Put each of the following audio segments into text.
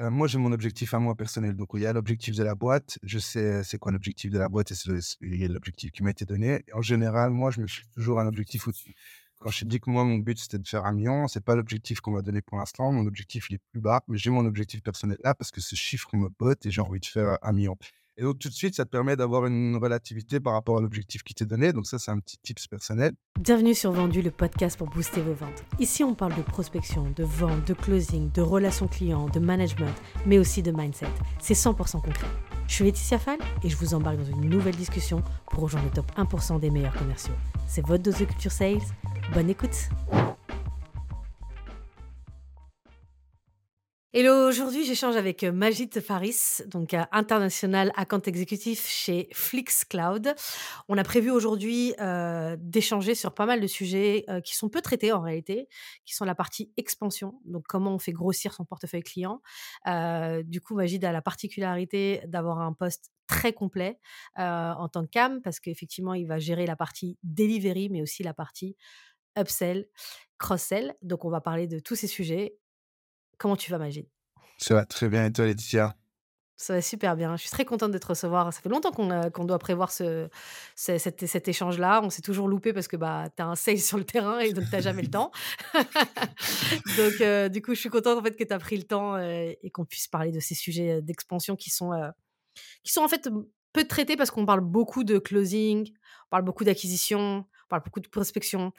Euh, moi, j'ai mon objectif à moi personnel. Donc, il y a l'objectif de la boîte. Je sais c'est quoi l'objectif de la boîte et c'est l'objectif qui m'a été donné. en général, moi, je me suis toujours un objectif au-dessus. Quand je dis que moi, mon but, c'était de faire un million, c'est pas l'objectif qu'on m'a donné pour l'instant. Mon objectif, il est plus bas, mais j'ai mon objectif personnel là parce que ce chiffre me botte et j'ai envie de faire un million. Et donc, tout de suite, ça te permet d'avoir une relativité par rapport à l'objectif qui t'est donné. Donc, ça, c'est un petit tips personnel. Bienvenue sur Vendu, le podcast pour booster vos ventes. Ici, on parle de prospection, de vente, de closing, de relations clients, de management, mais aussi de mindset. C'est 100% concret. Je suis Laetitia Fall et je vous embarque dans une nouvelle discussion pour rejoindre le top 1% des meilleurs commerciaux. C'est votre dose de culture sales. Bonne écoute! Hello, aujourd'hui j'échange avec euh, Majid Faris, donc euh, international account exécutif chez Flix Cloud. On a prévu aujourd'hui euh, d'échanger sur pas mal de sujets qui sont peu traités en réalité, qui sont la partie expansion, donc comment on fait grossir son portefeuille client. du coup, Majid a la particularité d'avoir un poste très complet en tant que CAM parce qu'effectivement il va gérer la partie delivery, mais aussi la partie upsell, cross-sell. Donc on va parler de tous ces sujets Comment tu vas, Magid Ça va très bien. Et toi, Laetitia? Ça va super bien. Je suis très contente de te recevoir. Ça fait longtemps qu'on doit prévoir ce, cet, échange-là. On s'est toujours loupé parce que bah, tu as un sales sur le terrain et donc tu n'as jamais le temps. donc, euh, du coup, je suis contente en fait, que tu as pris le temps euh, et qu'on puisse parler de ces sujets euh, d'expansion qui sont, qui sont en fait peu traités parce qu'on parle beaucoup de closing, on parle beaucoup d'acquisition, on parle beaucoup de prospection.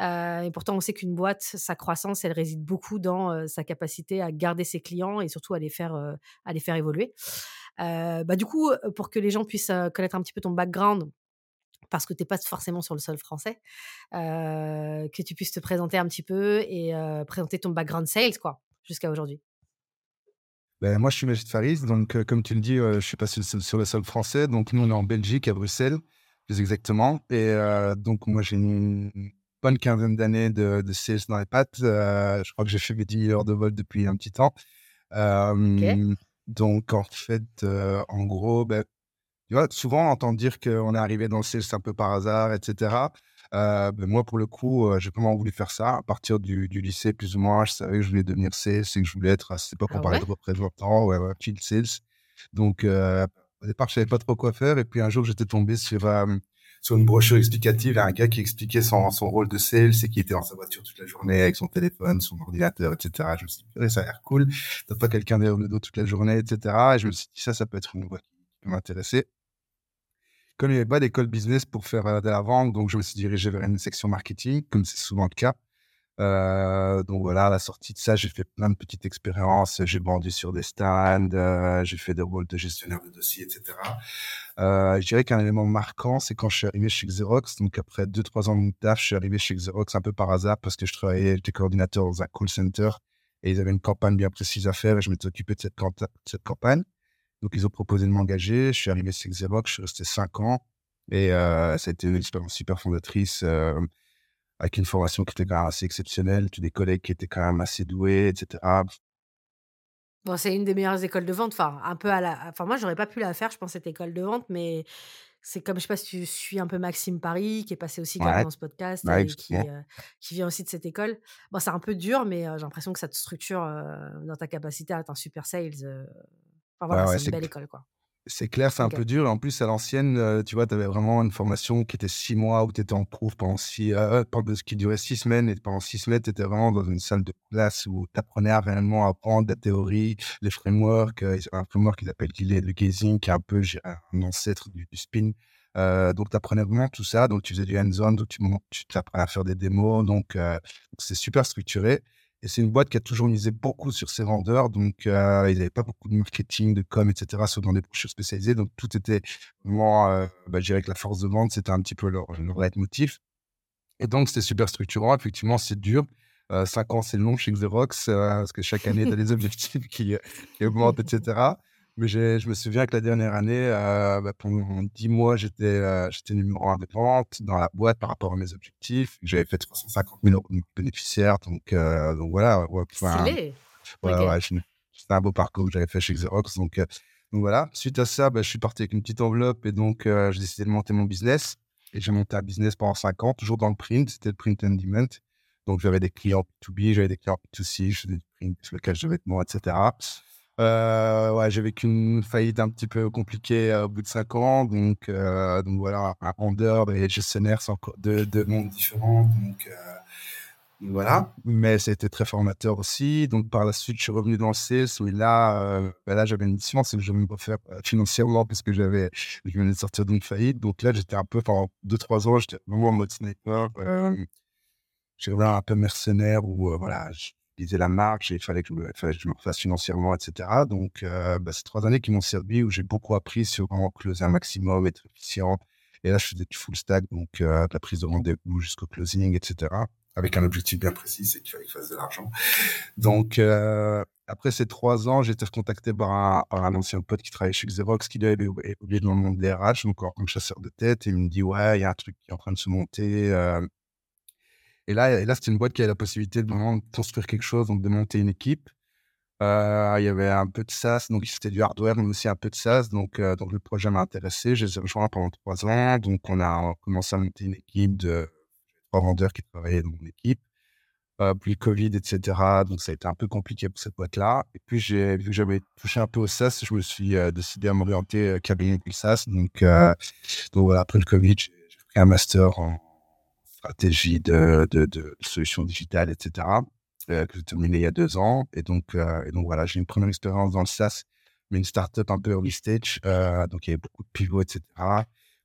Euh, et pourtant, on sait qu'une boîte, sa croissance, elle réside beaucoup dans euh, sa capacité à garder ses clients et surtout à les faire, euh, à les faire évoluer. bah, du coup, pour que les gens puissent connaître un petit peu ton background, parce que tu n'es pas forcément sur le sol français, que tu puisses te présenter un petit peu et présenter ton background sales, quoi, jusqu'à aujourd'hui. Ben, moi, je suis Majid Faris. Donc, comme tu le dis, je suis passé sur le sol français. Donc, nous, on est en Belgique, à Bruxelles plus exactement. Et euh, donc, moi, j'ai une bonne quinzaine d'années de, de sales dans les pattes. Euh, je crois que j'ai fait mes 10 heures de vol depuis un petit temps. Donc, en fait, euh, en gros, ben, tu vois, souvent, on entend dire qu'on est arrivé dans le sales un peu par hasard, etc. Ben, moi, pour le coup, j'ai vraiment voulu faire ça. À partir du, du, lycée, plus ou moins, je savais que je voulais devenir sales et que je voulais être, à cette époque, on ah parlait de représentant, ouais, ouais, field sales. Donc, au départ, je savais pas trop quoi faire. Et puis un jour, j'étais tombé sur, sur une brochure explicative à un gars qui expliquait son, son rôle de sales et qui était dans sa voiture toute la journée avec son téléphone, son ordinateur, etc. Je me suis dit, ça a l'air cool. T'as pas quelqu'un derrière le dos toute la journée, etc. Et je me suis dit, ça, ça peut être une voie qui peut m'intéresser. Comme il n'y avait pas d'école business pour faire de la vente, donc je me suis dirigé vers une section marketing, comme c'est souvent le cas. Euh, donc voilà, à la sortie de ça, j'ai fait plein de petites expériences. J'ai vendu sur des stands, euh, j'ai fait des rôles de gestionnaire de dossiers, etc. Euh, je dirais qu'un élément marquant, c'est quand je suis arrivé chez Xerox. Donc après deux, trois ans de taf, je suis arrivé chez Xerox un peu par hasard parce que je travaillais, j'étais coordinateur dans un call center et ils avaient une campagne bien précise à faire et je m'étais occupé de cette, campagne. Donc ils ont proposé de m'engager. Je suis arrivé chez Xerox, je suis resté cinq ans et ça a été une expérience super fondatrice. Avec une formation qui était quand même assez exceptionnelle, tu des collègues qui étaient quand même assez doués, etc. Bon, c'est une des meilleures écoles de vente. Enfin, un peu à la. Enfin, moi, j'aurais pas pu la faire, je pense, cette école de vente, mais c'est comme, je sais pas si tu suis un peu Maxime Paris, qui est passé aussi dans ce podcast et qui, euh, qui, vient aussi de cette école. Bon, c'est un peu dur, mais euh, j'ai l'impression que ça te structure euh, dans ta capacité à être un super sales. Enfin, voilà, c'est une belle école, quoi. C'est clair, c'est un peu dur. En plus, à l'ancienne, euh, tu vois, tu avais vraiment une formation qui était six mois où tu étais en prouf pendant six, euh, qui durait six semaines. Et pendant six semaines, tu étais vraiment dans une salle de classe où tu apprenais à réellement apprendre la théorie, les frameworks. Euh, un framework qu'ils appellent le gazing, qui est un peu un ancêtre du, spin. donc, tu apprenais vraiment tout ça. Donc, tu faisais du hands-on, donc tu, tu apprenais à faire des démos. Donc, c'est super structuré. Et c'est une boîte qui a toujours misé beaucoup sur ses vendeurs. Donc, euh, ils n'avaient pas beaucoup de marketing, de com, etc., sauf dans des brochures spécialisées. Donc, tout était vraiment, bah, je dirais que la force de vente, c'était un petit peu leur, leur leitmotiv. Et donc, c'était super structurant. Effectivement, c'est dur. Cinq ans, c'est long chez Xerox, parce que chaque année, tu as des objectifs qui, qui augmentent, etc. Mais je me souviens que la dernière année, euh, bah, pendant 10 mois, j'étais euh, numéro un des ventes dans la boîte par rapport à mes objectifs. J'avais fait 350 000 euros de bénéficiaires. Donc, euh, donc voilà. Ouais, ouais, ouais C'était un beau parcours que j'avais fait chez Xerox. Donc, donc voilà. Suite à ça, bah, je suis parti avec une petite enveloppe et donc j'ai décidé de monter mon business. Et j'ai monté un business pendant 5 ans, toujours dans le print. C'était le print and demand. Donc j'avais des clients B2B, j'avais des clients B2C, je faisais du print sur lequel je vêtements, etc. Euh, ouais, j'ai vécu une faillite un petit peu compliquée euh, au bout de 5 ans. Donc, euh, donc voilà, un vendeur et gestionnaire, c'est encore deux, deux mondes différents. Donc, voilà, mais c'était très formateur aussi. Donc par la suite, je suis revenu dans le sales où là, ben là j'avais une mission, c'est que je me refaire financièrement parce que j'avais, je venais de sortir d'une faillite. Donc là, j'étais un peu, pendant 2-3 ans, j'étais vraiment en mode sniper. j'étais un peu mercenaire où voilà, je la marque, il fallait que, je, fallait me refasse financièrement, etc. Donc bah, c'est trois années qui m'ont servi où j'ai beaucoup appris sur comment closer un maximum, être efficient. Et là, je faisais du full stack, donc de la prise de rendez-vous jusqu'au closing, etc avec un objectif bien précis, c'est qu'il fallait fasse de l'argent. Donc, euh, après ces trois ans, j'ai été contacté par un, ancien pote qui travaillait chez Xerox, qui avait évolué dans le monde des RH, donc comme chasseur de tête, et il me dit, ouais, il y a un truc qui est en train de se monter. Euh. Et là, là c'était une boîte qui avait la possibilité de vraiment construire quelque chose, donc de monter une équipe. Euh, il y avait un peu de SaaS, donc c'était du hardware, mais aussi un peu de SaaS. Donc, donc le projet m'a intéressé. J'ai rejoint pendant trois ans. Donc, on a commencé à monter une équipe de vendeurs qui travaillaient dans mon équipe. Euh, puis le Covid, etc. Donc, ça a été un peu compliqué pour cette boîte-là. Et puis, vu que j'avais touché un peu au SaaS, je me suis euh, décidé à m'orienter euh, cabinet de SaaS. Euh, donc, voilà, après le Covid, j'ai, pris un master en stratégie de, de, de solutions digitales, etc. que j'ai terminé il y a deux ans. Et donc, et donc voilà, j'ai une première expérience dans le SaaS, mais une startup un peu early stage. donc, il y avait beaucoup de pivots, etc.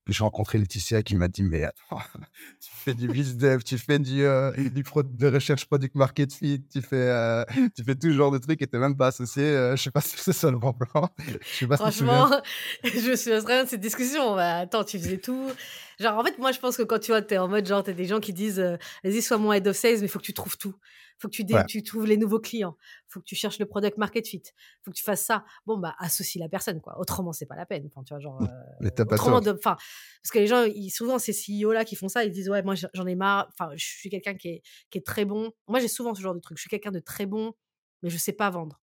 J'ai rencontré Laetitia qui m'a dit Mais attends, tu fais du business tu fais du, euh, du de recherche product market fit, tu fais, euh, tu fais tout ce genre de trucs et tu n'es même pas associé. Euh, je sais pas si c'est ça le bon plan. Je sais pas Franchement, je me souviens rien de cette discussion. Bah, attends, tu faisais tout. Genre, en fait, moi, je pense que quand tu vois, tu es en mode genre, tu as des gens qui disent Vas-y, sois mon head of sales, mais il faut que tu trouves tout faut que tu, tu trouves les nouveaux clients, faut que tu cherches le product market fit, faut que tu fasses ça. Bon, bah, associe la personne, quoi. Autrement, c'est pas la peine. Enfin, tu vois, genre, euh, autrement, enfin, parce que les gens, ils, souvent, ces CEO-là qui font ça, ils disent, ouais, moi, j'en ai marre. Enfin, je suis quelqu'un qui est, qui est très bon. Moi, j'ai souvent ce genre de truc. Je suis quelqu'un de très bon, mais je sais pas vendre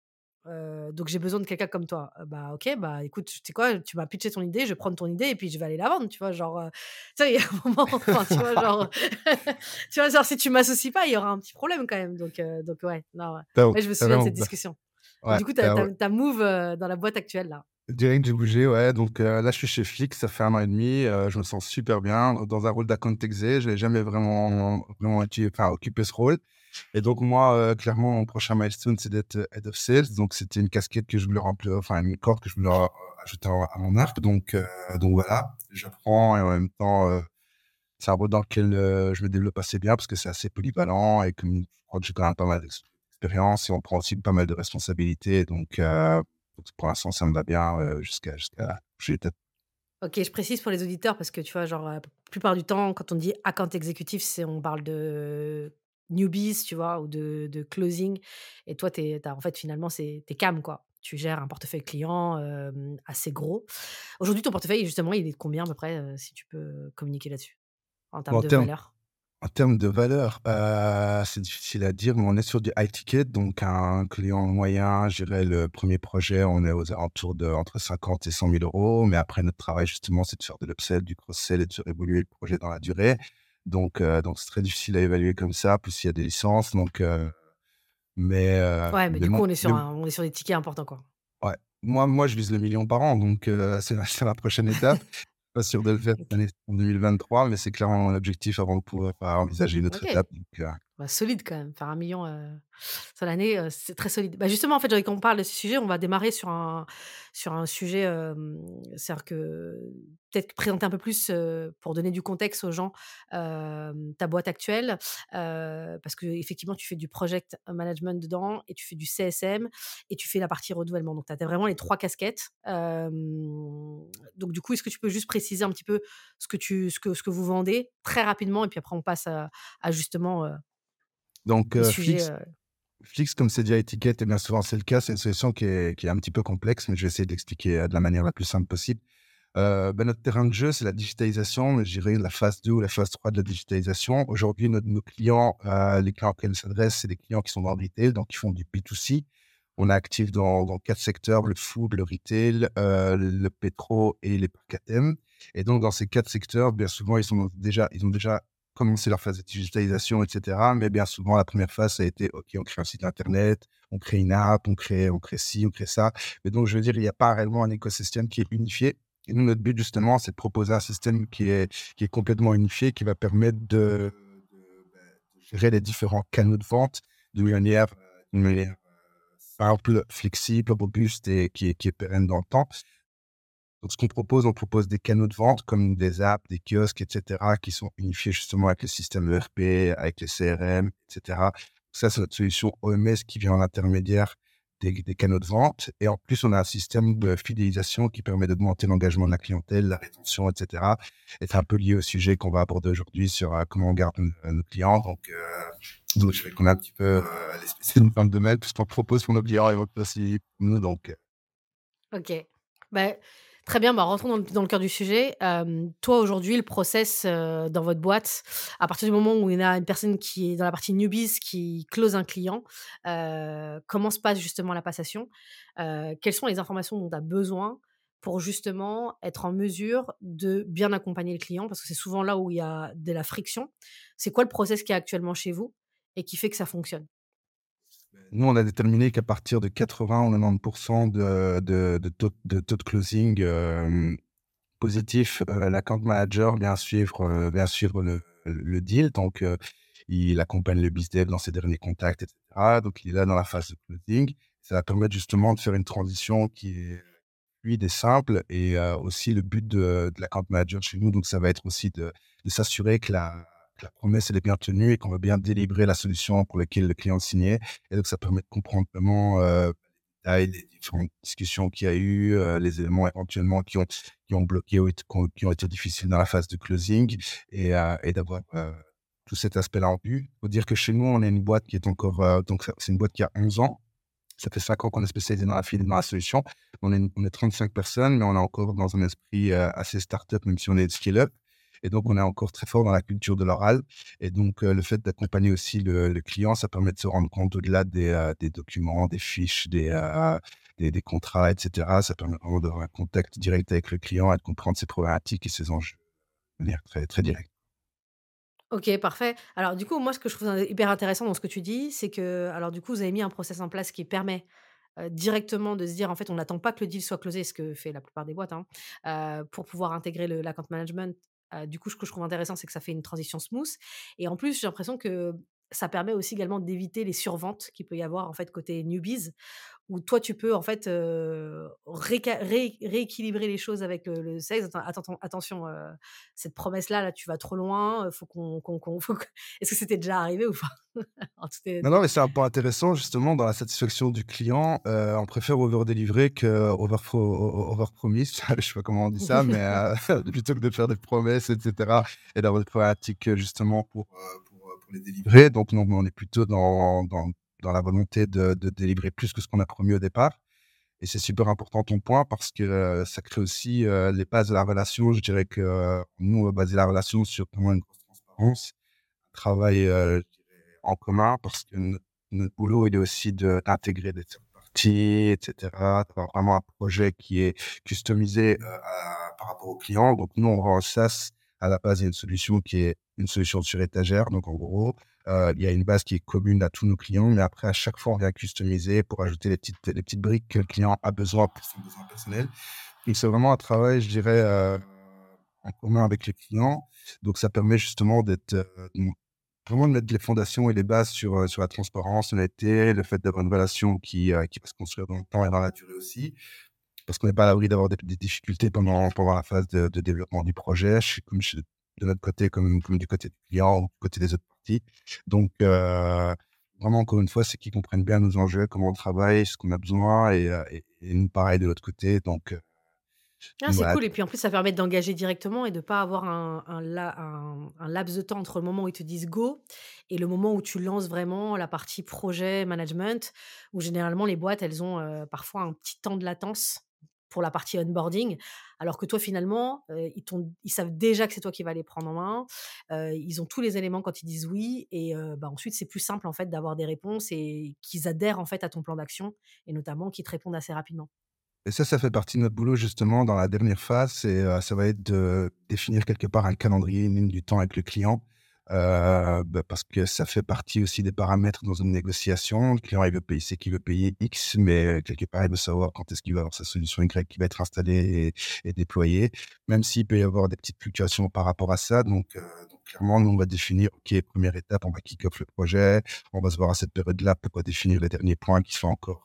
donc j'ai besoin de quelqu'un comme toi. bah ok, bah écoute, tu sais quoi, tu m'as pitché ton idée, je vais prendre ton idée et puis je vais aller la vendre, tu vois, genre, tu sais, il y a un moment, tu vois, genre, tu vois, genre si tu m'associes pas, il y aura un petit problème quand même. Donc, donc ouais, non, ouais. je me souviens de cette discussion. du coup, tu as, move dans la boîte actuelle là. Direct, j'ai bougé, ouais. Donc là, je suis chez Flix, ça fait un an et demi. je me sens super bien dans un rôle d'account exé. Je n'ai jamais vraiment, vraiment occupé ce rôle. Et donc, moi, euh, clairement, mon prochain milestone, c'est d'être euh, Head of Sales. Donc, c'était une casquette que je voulais remplir, enfin, une corde que je voulais ajouter à mon arc. Donc, euh, donc voilà, j'apprends et en même temps, c'est un rôle dans lequel je me développe assez bien parce que c'est assez polyvalent et que je crois que j'ai quand même pas mal d'expérience et on prend aussi pas mal de responsabilités. Donc, pour l'instant, ça me va bien jusqu'à jusqu'à Ok, je précise pour les auditeurs parce que tu vois, genre, la plupart du temps, quand on dit account exécutif, c'est on parle de newbies, tu vois, ou de, de closing. Et toi, es, en fait, finalement, c'est t'es cam, quoi. Tu gères un portefeuille client assez gros. Aujourd'hui, ton portefeuille, justement, il est de combien à peu près, si tu peux communiquer là-dessus, en termes de valeur? En termes de valeur, euh, c'est difficile à dire, mais on est sur du high ticket, donc un client moyen, je dirais le premier projet, on est aux alentours de entre 50 et 100 000 euros. Mais après, notre travail, justement, c'est de faire de l'upsell, du cross-sell et de faire évoluer le projet dans la durée. Donc, euh, donc c'est très difficile à évaluer comme ça. Plus il y a des licences, donc. Euh, mais. Euh, ouais, mais du coup, on est sur, on est sur des tickets importants, quoi. Ouais. Moi, moi, je vise le million par an, donc c'est la, la, prochaine étape. pas sûr de le faire en 2023, mais c'est clairement l'objectif avant de pouvoir envisager une autre étape. Bah, solide quand même, faire un million euh, sur l'année, euh, c'est très solide. Bah, justement, en fait, quand on parle de ce sujet, on va démarrer sur un, sur un sujet, c'est-à-dire que peut-être présenter un peu plus, pour donner du contexte aux gens, ta boîte actuelle, parce que effectivement, tu fais du project management dedans et tu fais du CSM et tu fais la partie renouvellement. Donc, tu as vraiment les trois casquettes. donc, du coup, est-ce que tu peux juste préciser un petit peu ce que, tu, ce que, ce que vous vendez très rapidement et puis après, on passe à justement donc, euh, Flix, comme c'est déjà étiquette, et bien souvent c'est le cas, c'est une solution qui est, qui est, un petit peu complexe, mais je vais essayer d'expliquer euh, de la manière la plus simple possible. Euh, ben, notre terrain de jeu, c'est la digitalisation, je dirais la phase 2 ou la phase 3 de la digitalisation. Aujourd'hui, nos, clients, euh, les clients auxquels ils s'adressent, c'est des clients qui sont dans le retail, donc qui font du B2C. On est actif dans, dans, quatre secteurs, le food, le retail, euh, le pétro et les parcs Et donc, dans ces quatre secteurs, bien souvent, ils, sont déjà, ils ont déjà commencé leur phase de digitalisation, etc. Mais bien souvent, la première phase, ça a été, OK, on crée un site internet, on crée une app, on crée, on crée ci, on crée ça. Mais donc, je veux dire, il n'y a pas réellement un écosystème qui est unifié. Et nous, notre but, justement, c'est de proposer un système qui est, qui est complètement unifié, qui va permettre de, gérer les différents canaux de vente d'une manière, manière simple, flexible, robuste et qui est, qui est pérenne dans le temps. Donc, ce qu'on propose, on propose des canaux de vente comme des apps, des kiosques, etc., qui sont unifiés justement avec le système ERP, avec les CRM, etc. Ça, c'est notre solution OMS qui vient en intermédiaire des, canaux de vente. Et en plus, on a un système de fidélisation qui permet d'augmenter l'engagement de la clientèle, la rétention, etc. Et c'est un peu lié au sujet qu'on va aborder aujourd'hui sur euh, comment on garde nos, clients. Donc, euh, donc, je vais qu'on a un petit peu euh, les spécialistes de mail, puisqu'on propose pour nos clients et aussi nous. Donc, Ok. Bah, Très bien, bah, rentrons dans le, cœur du sujet. toi, aujourd'hui, le process dans votre boîte, à partir du moment où il y a une personne qui est dans la partie newbies qui close un client, comment se passe justement la passation Quelles sont les informations dont tu as besoin pour justement être en mesure de bien accompagner le client? Parce que c'est souvent là où il y a de la friction. C'est quoi le process qui est actuellement chez vous et qui fait que ça fonctionne? Nous, on a déterminé qu'à partir de 80 ou 90 de, de, de, taux, de taux de closing euh, positif, euh, l'account manager vient suivre, euh, vient suivre le, le, deal. Donc, il accompagne le business dans ses derniers contacts, etc. Donc, il est là dans la phase de closing. Ça va permettre justement de faire une transition qui est fluide et simple. Et aussi, le but de, l'account manager chez nous, donc ça va être aussi de s'assurer que la, la promesse elle est bien tenue et qu'on va bien délivrer la solution pour laquelle le client signait. Et donc, ça permet de comprendre vraiment euh, les différentes discussions qu'il y a eu, euh, les éléments éventuellement qui ont, bloqué ou qui ont été difficiles dans la phase de closing et, euh, et d'avoir euh, tout cet aspect-là en vue. Il faut dire que chez nous, on est une boîte qui est encore, donc c'est une boîte qui a 11 ans. Ça fait 5 ans qu'on est spécialisé dans la file, la solution. On est, on est 35 personnes, mais on est encore dans un esprit assez start-up, même si on est scale-up. Et donc, on est encore très fort dans la culture de l'oral. Et donc, le fait d'accompagner aussi le, client, ça permet de se rendre compte au-delà des, des, documents, des fiches, des, des, des, contrats, etc. Ça permet vraiment d'avoir un contact direct avec le client et de comprendre ses problématiques et ses enjeux de manière très, très directe. Ok, parfait. Alors, du coup, moi, ce que je trouve hyper intéressant dans ce que tu dis, c'est que, alors, du coup, vous avez mis un process en place qui permet directement de se dire, en fait, on n'attend pas que le deal soit closé, ce que fait la plupart des boîtes, hein, pour pouvoir intégrer l'account management du coup, ce que je trouve intéressant, c'est que ça fait une transition smooth. Et en plus, j'ai l'impression que ça permet aussi également d'éviter les surventes qu'il peut y avoir en fait côté newbies, où toi tu peux en fait rééquilibrer les choses avec le, sexe. attention, cette promesse là, là tu vas trop loin. Faut qu'on, Est-ce que c'était déjà arrivé ou pas? Non, non, mais c'est un point intéressant justement dans la satisfaction du client. on préfère que over, over promise. je sais pas comment on dit ça, mais plutôt que de faire des promesses, etc. Et d'avoir des problématiques justement pour, pour, les délivrer. Donc, non, on est plutôt dans, dans la volonté de, délivrer plus que ce qu'on a promis au départ. Et c'est super important ton point parce que euh, ça crée aussi euh, les bases de la relation. Je dirais que euh, nous, on va baser la relation sur vraiment une grosse transparence, un travail en commun parce que notre, boulot, il est aussi d'intégrer des parties, etc. Avoir vraiment un projet qui est customisé par rapport au client. Donc, nous, on rend ça à la base, il y a une solution qui est une solution sur étagère. Donc, en gros, il y a une base qui est commune à tous nos clients, mais après, à chaque fois, on vient customiser pour ajouter les petites, les petites briques que le client a besoin pour son besoin personnel. Et c'est vraiment un travail, je dirais, en commun avec les clients. Donc, ça permet justement d'être vraiment de mettre les fondations et les bases sur, sur la transparence, l'honnêteté, le fait d'avoir une relation qui, qui va se construire dans le temps et dans la durée aussi. Parce qu'on n'est pas à l'abri d'avoir des, difficultés pendant, pendant la phase de, développement du projet, comme de notre côté, comme, comme du côté du client ou du côté des autres donc, euh, vraiment, encore une fois, c'est qu'ils comprennent bien nos enjeux, comment on travaille, ce qu'on a besoin, et, euh, nous, pareil de l'autre côté. Donc, euh, ah, c'est cool. Et puis en plus, ça permet d'engager directement et de ne pas avoir un, un, un, laps de temps entre le moment où ils te disent go et le moment où tu lances vraiment la partie projet management, où généralement les boîtes, elles ont parfois un petit temps de latence pour la partie onboarding, alors que toi finalement, ils, savent déjà que c'est toi qui vas les prendre en main, ils ont tous les éléments quand ils disent oui, et bah, ensuite c'est plus simple en fait d'avoir des réponses et qu'ils adhèrent en fait à ton plan d'action, et notamment qu'ils te répondent assez rapidement. Et ça, ça fait partie de notre boulot justement dans la dernière phase, et ça va être de définir quelque part un calendrier, une ligne du temps avec le client, euh, bah, parce que ça fait partie aussi des paramètres dans une négociation. Le client, il veut payer, c'est qu'il veut payer X, mais quelque part, il veut savoir quand est-ce qu'il va avoir sa solution Y qui va être installée et, déployée, même s'il peut y avoir des petites fluctuations par rapport à ça. Donc, euh, clairement, nous, on va définir, OK, première étape, on va kick off le projet, on va se voir à cette période-là pour définir les derniers points qui sont encore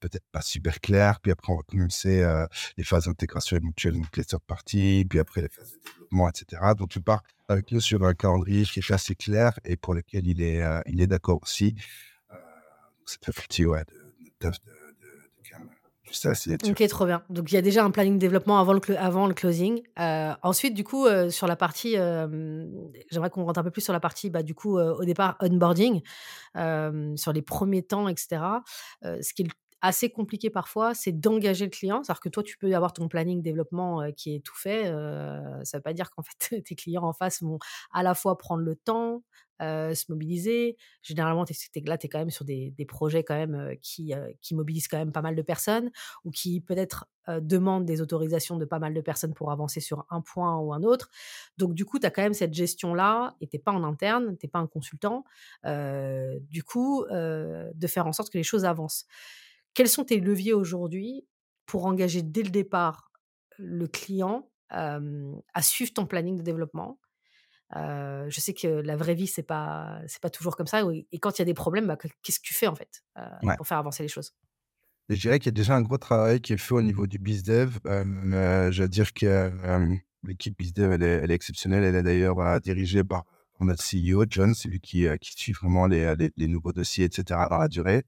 peut-être pas super clair. Puis après, on va commencer euh, les phases d'intégration éventuelle, donc les third parties, puis après les phases de développement, etc. Donc, tu pars avec nous sur un calendrier qui est assez clair et pour lequel il est, euh, est d'accord aussi. Euh, ça fait partie ouais, de, de, Ok, trop bien. Donc il y a déjà un planning de développement avant le, le closing. ensuite, du coup, sur la partie, j'aimerais qu'on rentre un peu plus sur la partie, bah, du coup, au départ, onboarding, sur les premiers temps, etc. ce qui est assez compliqué parfois, c'est d'engager le client. C'est-à-dire que toi, tu peux avoir ton planning développement qui est tout fait. ça ne veut pas dire qu'en fait, tes clients en face vont à la fois prendre le temps, se mobiliser. Généralement, tu es, là, tu es quand même sur des, projets quand même qui, qui mobilisent quand même pas mal de personnes ou qui peut-être demandent des autorisations de pas mal de personnes pour avancer sur un point ou un autre. Donc, du coup, tu as quand même cette gestion-là et tu pas en interne, tu pas un consultant. du coup, de faire en sorte que les choses avancent. Quels sont tes leviers aujourd'hui pour engager dès le départ le client à suivre ton planning de développement? Je sais que la vraie vie, c'est pas, c'est pas toujours comme ça. Et quand il y a des problèmes, bah, qu'est-ce que tu fais en fait pour faire avancer les choses? Je dirais qu'il y a déjà un gros travail qui est fait au niveau du BizDev. Euh, je veux dire que l'équipe BizDev, elle est, elle est, exceptionnelle. Elle est d'ailleurs dirigée par, notre CEO, John, c'est lui qui, qui suit vraiment les, les, nouveaux dossiers, etc., dans la durée.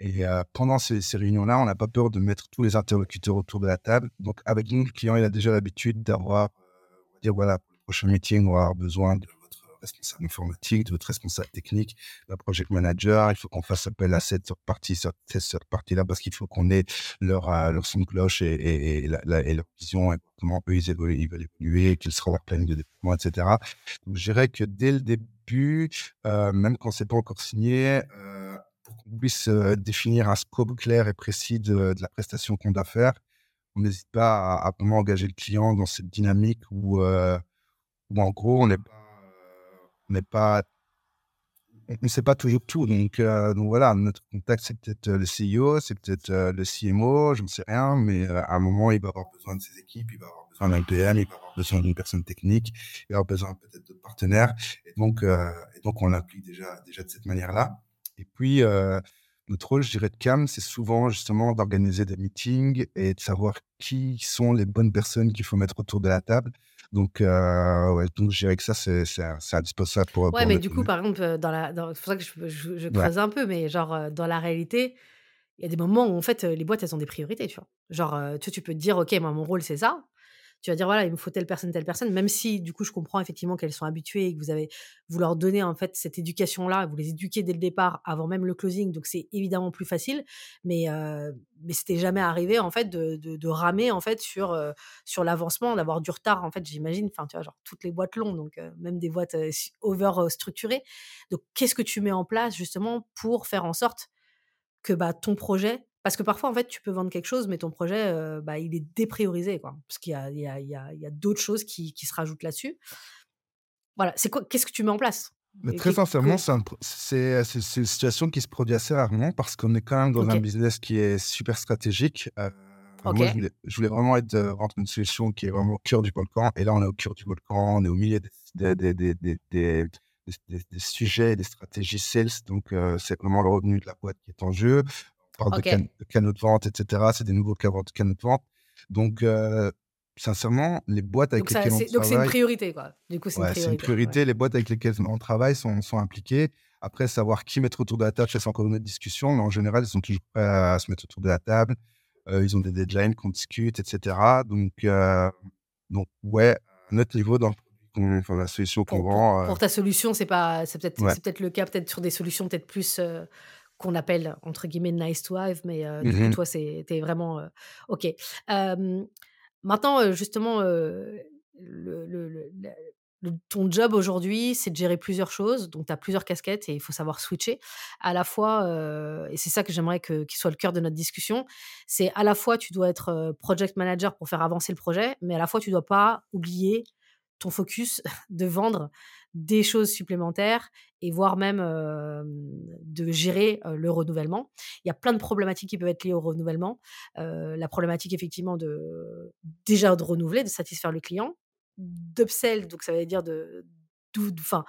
Et pendant ces, réunions-là, on n'a pas peur de mettre tous les interlocuteurs autour de la table. Donc, avec nous, le client, il a déjà l'habitude d'avoir, on va dire, voilà, pour le prochain meeting, on va avoir besoin de votre responsable informatique, de votre responsable technique, d'un project manager. Il faut qu'on fasse appel à cette partie, cette, partie-là, parce qu'il faut qu'on ait leur, leur son de cloche et, leur vision, et comment eux, ils, veulent évoluer, quel sera leur planning de développement, etc. Donc, je dirais que dès le début, euh, même quand c'est pas encore signé, euh, qu'on puisse définir un scope clair et précis de, la prestation qu'on doit faire. On n'hésite pas à, vraiment engager le client dans cette dynamique où, en gros, on n'est pas, pas, on ne sait pas toujours tout. Donc, voilà, notre contact, c'est peut-être le CEO, c'est peut-être le CMO, je ne sais rien, mais à un moment, il va avoir besoin de ses équipes, il va avoir besoin d'un PM, il va avoir besoin d'une personne technique, il va avoir besoin peut-être de partenaires. Et donc, on l'applique déjà de cette manière-là. Et puis, notre rôle, je dirais, de CAM, c'est souvent justement d'organiser des meetings et de savoir qui sont les bonnes personnes qu'il faut mettre autour de la table. Donc, ouais, donc je dirais que ça, c'est, indispensable pour. Ouais, mais du coup, par exemple, dans la, c'est pour ça que je, creuse un peu, mais genre, dans la réalité, il y a des moments où en fait, les boîtes, elles ont des priorités, tu vois. Genre, tu, tu peux te dire, OK, moi, mon rôle, c'est ça tu vas dire voilà, il me faut telle personne, telle personne, même si du coup je comprends effectivement qu'elles sont habituées et que vous avez vous leur donnez en fait cette éducation là, vous les éduquez dès le départ avant même le closing, donc c'est évidemment plus facile, mais euh, mais c'était jamais arrivé en fait de, de, ramer en fait sur euh, sur l'avancement, d'avoir du retard en fait, j'imagine, enfin tu vois genre toutes les boîtes longues, donc euh, même des boîtes over structurées. Donc qu'est-ce que tu mets en place justement pour faire en sorte que bah, ton projet parce que parfois, en fait, tu peux vendre quelque chose, mais ton projet, bah, il est dépriorisé, quoi. Parce qu'il y a, y a, y a, y a d'autres choses qui, qui, se rajoutent là-dessus. Voilà, c'est quoi Qu'est-ce que tu mets en place? Mais très sincèrement, c'est une situation qui se produit assez rarement parce qu'on est quand même dans un business qui est super stratégique. Moi, je voulais, vraiment être dans une solution qui est vraiment au cœur du volcan. Et là, on est au cœur du volcan, on est au milieu des, des, des, des, des sujets, des stratégies sales. Donc, c'est vraiment le revenu de la boîte qui est en jeu parle de, canaux de vente, etc. C'est des nouveaux canaux de vente. Donc, euh, sincèrement, les boîtes avec lesquelles on travaille... Donc, c'est une priorité, quoi. Du coup, c'est une priorité. une priorité. Les boîtes avec lesquelles on travaille sont, sont impliquées. Après, savoir qui mettre autour de la table, c'est encore une autre discussion. Mais en général, ils sont toujours prêts à se mettre autour de la table. Euh, ils ont des deadlines qu'on discute, etc. Donc, euh, donc ouais, notre niveau dans enfin, la solution qu'on vend. Pour, ta solution, c'est pas, c'est peut-être, c'est peut-être le cas, peut-être sur des solutions peut-être plus qu'on appelle entre guillemets nice to have, mais du coup, mmh toi, c'était vraiment OK. maintenant, justement, le, ton job aujourd'hui, c'est de gérer plusieurs choses. Donc, tu as plusieurs casquettes et il faut savoir switcher. À la fois, et c'est ça que j'aimerais que, qu'il soit le cœur de notre discussion, c'est à la fois, tu dois être project manager pour faire avancer le projet, mais à la fois, tu dois pas oublier ton focus de vendre des choses supplémentaires et voire même de gérer le renouvellement. Il y a plein de problématiques qui peuvent être liées au renouvellement. la problématique effectivement de déjà de renouveler, de satisfaire le client, d'upsell, donc ça veut dire de, enfin,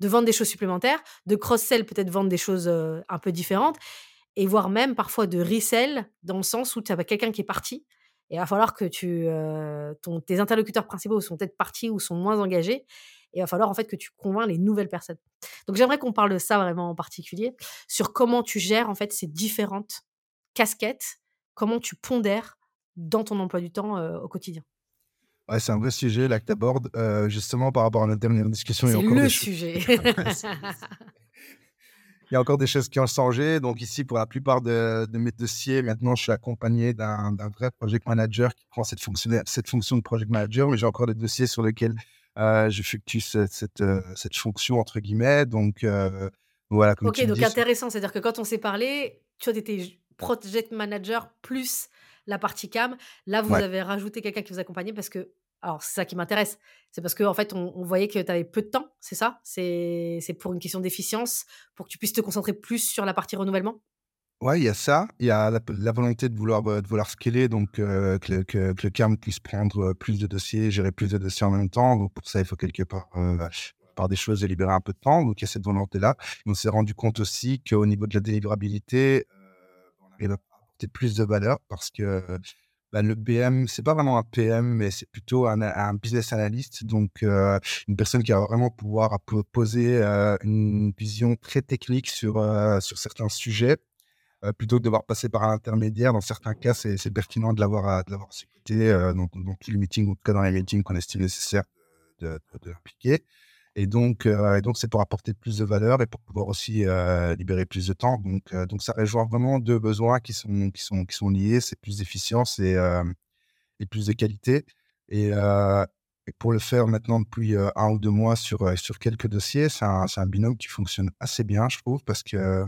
de vendre des choses supplémentaires, de cross-sell, peut-être vendre des choses un peu différentes, et voire même parfois de resell, dans le sens où tu as quelqu'un qui est parti, et il va falloir que tu, ton, tes interlocuteurs principaux sont peut-être partis ou sont moins engagés, et il va falloir en fait que tu convaincs les nouvelles personnes. Donc j'aimerais qu'on parle de ça vraiment en particulier, sur comment tu gères en fait ces différentes casquettes, comment tu pondères dans ton emploi du temps au quotidien. Ouais, c'est un vrai sujet là que tu abordes, justement par rapport à notre dernière discussion. C'est le sujet. il y a encore des choses qui ont changé. Donc ici, pour la plupart de, mes dossiers, maintenant, je suis accompagné d'un vrai project manager qui prend cette fonction, cette fonction de project manager, mais j'ai encore des dossiers sur lesquels euh, je fluctue cette, euh, cette, fonction, entre guillemets. Donc, euh, voilà. Comme ok, donc intéressant. C'est-à-dire que quand on s'est parlé, tu étais project manager plus la partie cam. Là, vous avez rajouté quelqu'un qui vous accompagnait parce que, alors c'est ça qui m'intéresse, c'est parce qu'en en fait, on, voyait que tu avais peu de temps, c'est ça? C'est pour une question d'efficience, pour que tu puisses te concentrer plus sur la partie renouvellement? Ouais, il y a ça. Il y a la, volonté de vouloir, euh, de vouloir scaler, donc euh, que, le, CAM puisse prendre euh, plus de dossiers, gérer plus de dossiers en même temps. Donc pour ça, il faut quelque part, par des choses, libérer un peu de temps. Donc il y a cette volonté-là. On s'est rendu compte aussi qu'au niveau de la délivrabilité, on arrive à apporter plus de valeur parce que bah, le PM, c'est pas vraiment un PM, mais c'est plutôt un, un, business analyst, donc une personne qui va vraiment pouvoir poser une vision très technique sur, sur certains sujets euh, plutôt que de devoir passer par un intermédiaire. Dans certains cas, c'est pertinent de l'avoir ses côtés euh, dans, dans, tous les meetings, ou en tout cas dans les meetings qu'on estime nécessaire de, de, l'impliquer. Et donc, euh, c'est pour apporter plus de valeur et pour pouvoir aussi libérer plus de temps. Donc, donc ça rejoint vraiment deux besoins qui sont, qui sont, qui sont liés. C'est plus d'efficience et, et plus de qualité. Et, pour le faire maintenant depuis un ou deux mois sur, sur quelques dossiers, c'est un, un, binôme qui fonctionne assez bien, je trouve, parce que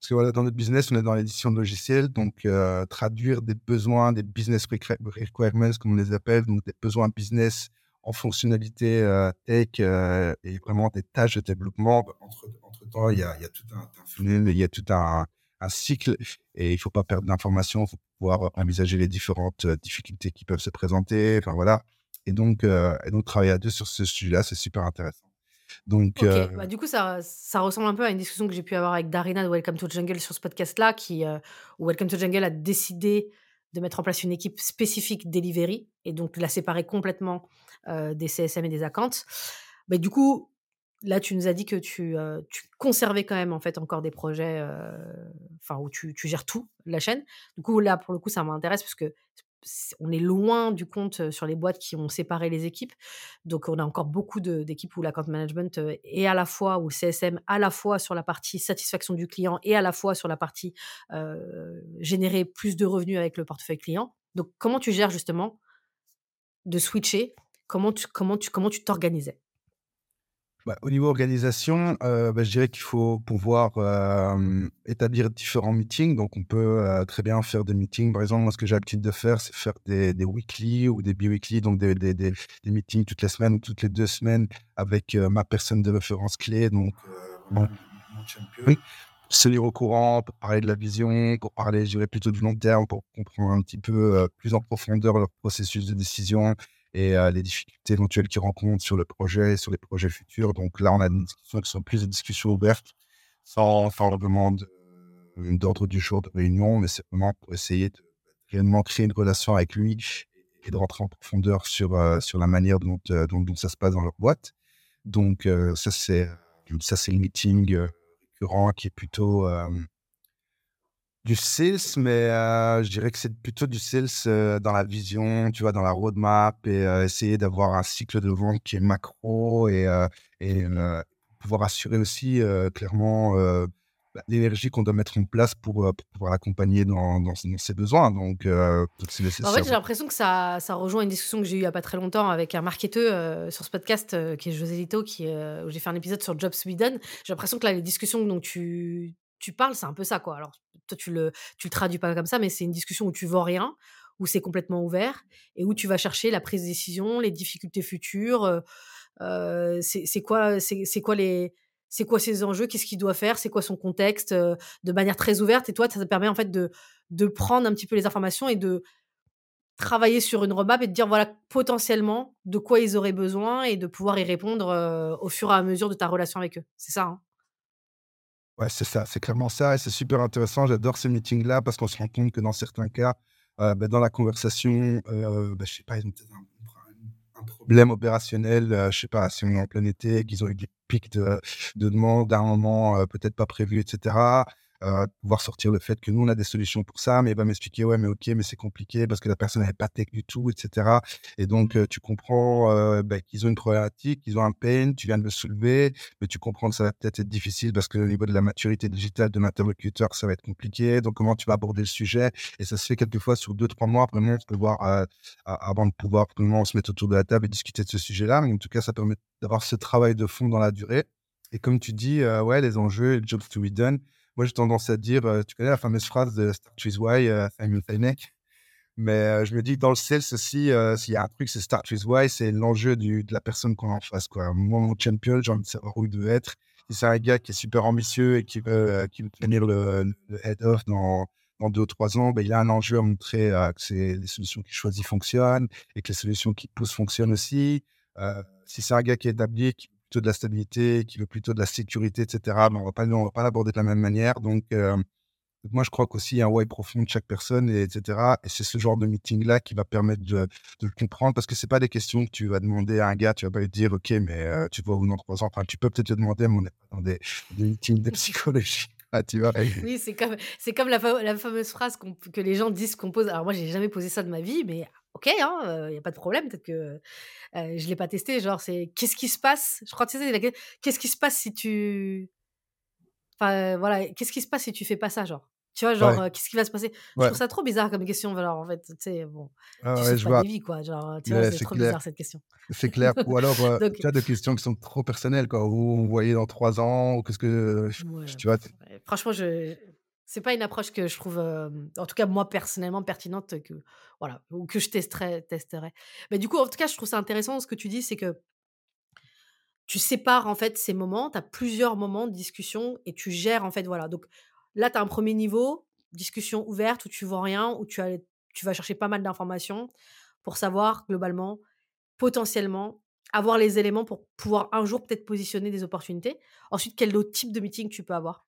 parce que voilà, dans notre business, on est dans l'édition de logiciels, donc euh, traduire des besoins, des business requirements, comme on les appelle, donc des besoins business en fonctionnalité euh, tech euh, et vraiment des tâches de développement. Bah, entre, temps, il y a, y a, tout un, un il y a tout un, un, cycle et il ne faut pas perdre d'informations, il faut pouvoir envisager les différentes difficultés qui peuvent se présenter. Enfin voilà. Et donc, et donc travailler à deux sur ce sujet-là, c'est super intéressant. Donc, euh bah, du coup, ça, ça ressemble un peu à une discussion que j'ai pu avoir avec Darina de Welcome to Jungle sur ce podcast-là, qui, euh, où Welcome to Jungle a décidé de mettre en place une équipe spécifique delivery et donc la séparer complètement euh, des CSM et des accounts. Mais du coup, là, tu nous as dit que tu, tu conservais quand même en fait encore des projets, enfin où tu, tu, gères tout la chaîne. Du coup, là, pour le coup, ça m'intéresse parce que on est loin du compte sur les boîtes qui ont séparé les équipes. Donc, on a encore beaucoup d'équipes où l'account management est à la fois, ou CSM à la fois sur la partie satisfaction du client et à la fois sur la partie générer plus de revenus avec le portefeuille client. Donc, comment tu gères justement de switcher? Comment tu comment tu comment tu t'organisais? Bah, au niveau organisation, euh, bah, je dirais qu'il faut pouvoir euh, établir différents meetings. Donc, on peut euh, très bien faire des meetings. Par exemple, moi, ce que j'ai l'habitude de faire, c'est faire des, des, weekly ou des bi-weekly, donc des, des, des, meetings toutes les semaines ou toutes les deux semaines avec ma personne de référence clé, donc mon, champion. Se lire au courant, pour parler de la vision, pour parler, je dirais, plutôt du long terme, pour comprendre un petit peu plus en profondeur leur processus de décision, et les difficultés éventuelles qu'ils rencontrent sur le projet et sur les projets futurs. Donc là, on a des discussions qui sont plus des discussions ouvertes, sans, sans demande d'ordre du jour de réunion, mais c'est vraiment pour essayer de réellement créer une relation avec lui et de rentrer en profondeur sur, sur la manière dont, dont, ça se passe dans leur boîte. Donc ça, ça c'est le meeting récurrent qui est plutôt du sales, mais euh, je dirais que c'est plutôt du sales euh, dans la vision, tu vois, dans la roadmap et euh, essayer d'avoir un cycle de vente qui est macro et, et pouvoir assurer aussi clairement bah, l'énergie qu'on doit mettre en place pour, pouvoir l'accompagner dans, dans, ses besoins. Donc, c'est nécessaire. En fait, j'ai l'impression que ça, ça rejoint une discussion que j'ai eue il n'y a pas très longtemps avec un marketeur sur ce podcast qui est José Lito, qui, où j'ai fait un épisode sur Job Sweden. J'ai l'impression que là, les discussions dont tu, tu parles, c'est un peu ça, quoi. Alors, toi, tu le, le traduis pas comme ça, mais c'est une discussion où tu vends rien, où c'est complètement ouvert et où tu vas chercher la prise de décision, les difficultés futures. c'est quoi, c'est quoi les, c'est quoi ses enjeux, qu'est-ce qu'il doit faire, c'est quoi son contexte, de manière très ouverte. Et toi, ça te permet en fait de, de prendre un petit peu les informations et de travailler sur une roadmap et de dire voilà potentiellement de quoi ils auraient besoin et de pouvoir y répondre au fur et à mesure de ta relation avec eux. C'est ça. Hein? Ouais, c'est ça, c'est clairement ça et c'est super intéressant. J'adore ces meetings-là parce qu'on se rend compte que dans certains cas, bah, dans la conversation, euh, bah, je sais pas, ils ont peut-être un, problème opérationnel, je je sais pas, si on est en plein été, qu'ils ont eu des pics de, de demandes à un moment peut-être pas prévu, etc euh, pouvoir sortir le fait que nous, on a des solutions pour ça, mais il va m'expliquer, ouais, mais ok, mais c'est compliqué parce que la personne n'avait pas tech du tout, etc. Et donc, euh, tu comprends euh, bah, qu'ils ont une problématique, qu'ils ont un pain, tu viens de le soulever, mais tu comprends que ça va peut-être être difficile parce que au niveau de la maturité digitale de l'interlocuteur, ça va être compliqué. Donc, comment tu vas aborder le sujet? Et ça se fait quelquefois sur deux, trois mois, vraiment, on peut voir avant de pouvoir vraiment se mettre autour de la table et discuter de ce sujet-là. Mais en tout cas, ça permet d'avoir ce travail de fond dans la durée. Et comme tu dis, ouais, les enjeux, jobs to be done, moi, j'ai tendance à dire, tu connais la fameuse phrase de Start with Why, Simon Sinek? Mais je me dis que dans le sales aussi, s'il y a un truc, c'est Start with Why, c'est l'enjeu de la personne qu'on a en face. Quoi. Moi, mon champion, j'ai envie de savoir où il doit être. Si c'est un gars qui est super ambitieux et qui veut, qui veut devenir le, head-off dans, dans deux ou trois ans, ben, il a un enjeu à montrer que les solutions qu'il choisit fonctionnent et que les solutions qu'il pousse fonctionnent aussi. si c'est un gars qui est établi, qui plutôt de la stabilité, qui veut plutôt de la sécurité, etc. Mais on va pas, on va pas l'aborder de la même manière. Donc, moi, je crois qu'aussi, il y a un why profond de chaque personne, et, etc. Et c'est ce genre de meeting-là qui va permettre de, le comprendre parce que c'est pas des questions que tu vas demander à un gars. Tu vas pas lui dire, OK, mais tu vois où dans trois ans. Enfin, tu peux peut-être te demander, mais on n'est pas dans des, meetings de psychologie. Ah, tu vois. Oui, c'est comme, c'est comme la, la fameuse phrase que les gens disent qu'on pose. Alors, moi, j'ai jamais posé ça de ma vie, mais OK, il hein, n'y a pas de problème. Peut-être que je ne l'ai pas testé. Genre, c'est qu'est-ce qui se passe? Je crois que c'est qu'est-ce qui se passe si tu. Enfin, voilà, qu'est-ce qui se passe si tu fais pas ça, genre? Tu vois, genre, qu'est-ce qui va se passer? Je trouve ça trop bizarre comme question. Alors, en fait, tu sais, bon, ah tu sais pas des vies, quoi. Genre, tu vois, c'est trop bizarre cette question. C'est clair. Ou alors, tu as des questions qui sont trop personnelles, quoi. Où on voyait dans trois ans, ou qu'est-ce que. tu vois. Franchement, je c'est pas une approche que je trouve, en tout cas moi personnellement pertinente que voilà ou que je testerais. Mais du coup, en tout cas, je trouve ça intéressant ce que tu dis, c'est que tu sépares en fait ces moments, tu as plusieurs moments de discussion et tu gères en fait voilà. Donc là, tu as un premier niveau, discussion ouverte où tu vois rien, où tu, as, tu vas chercher pas mal d'informations pour savoir globalement, potentiellement, avoir les éléments pour pouvoir un jour peut-être positionner des opportunités. Ensuite, quel autre type de meeting tu peux avoir?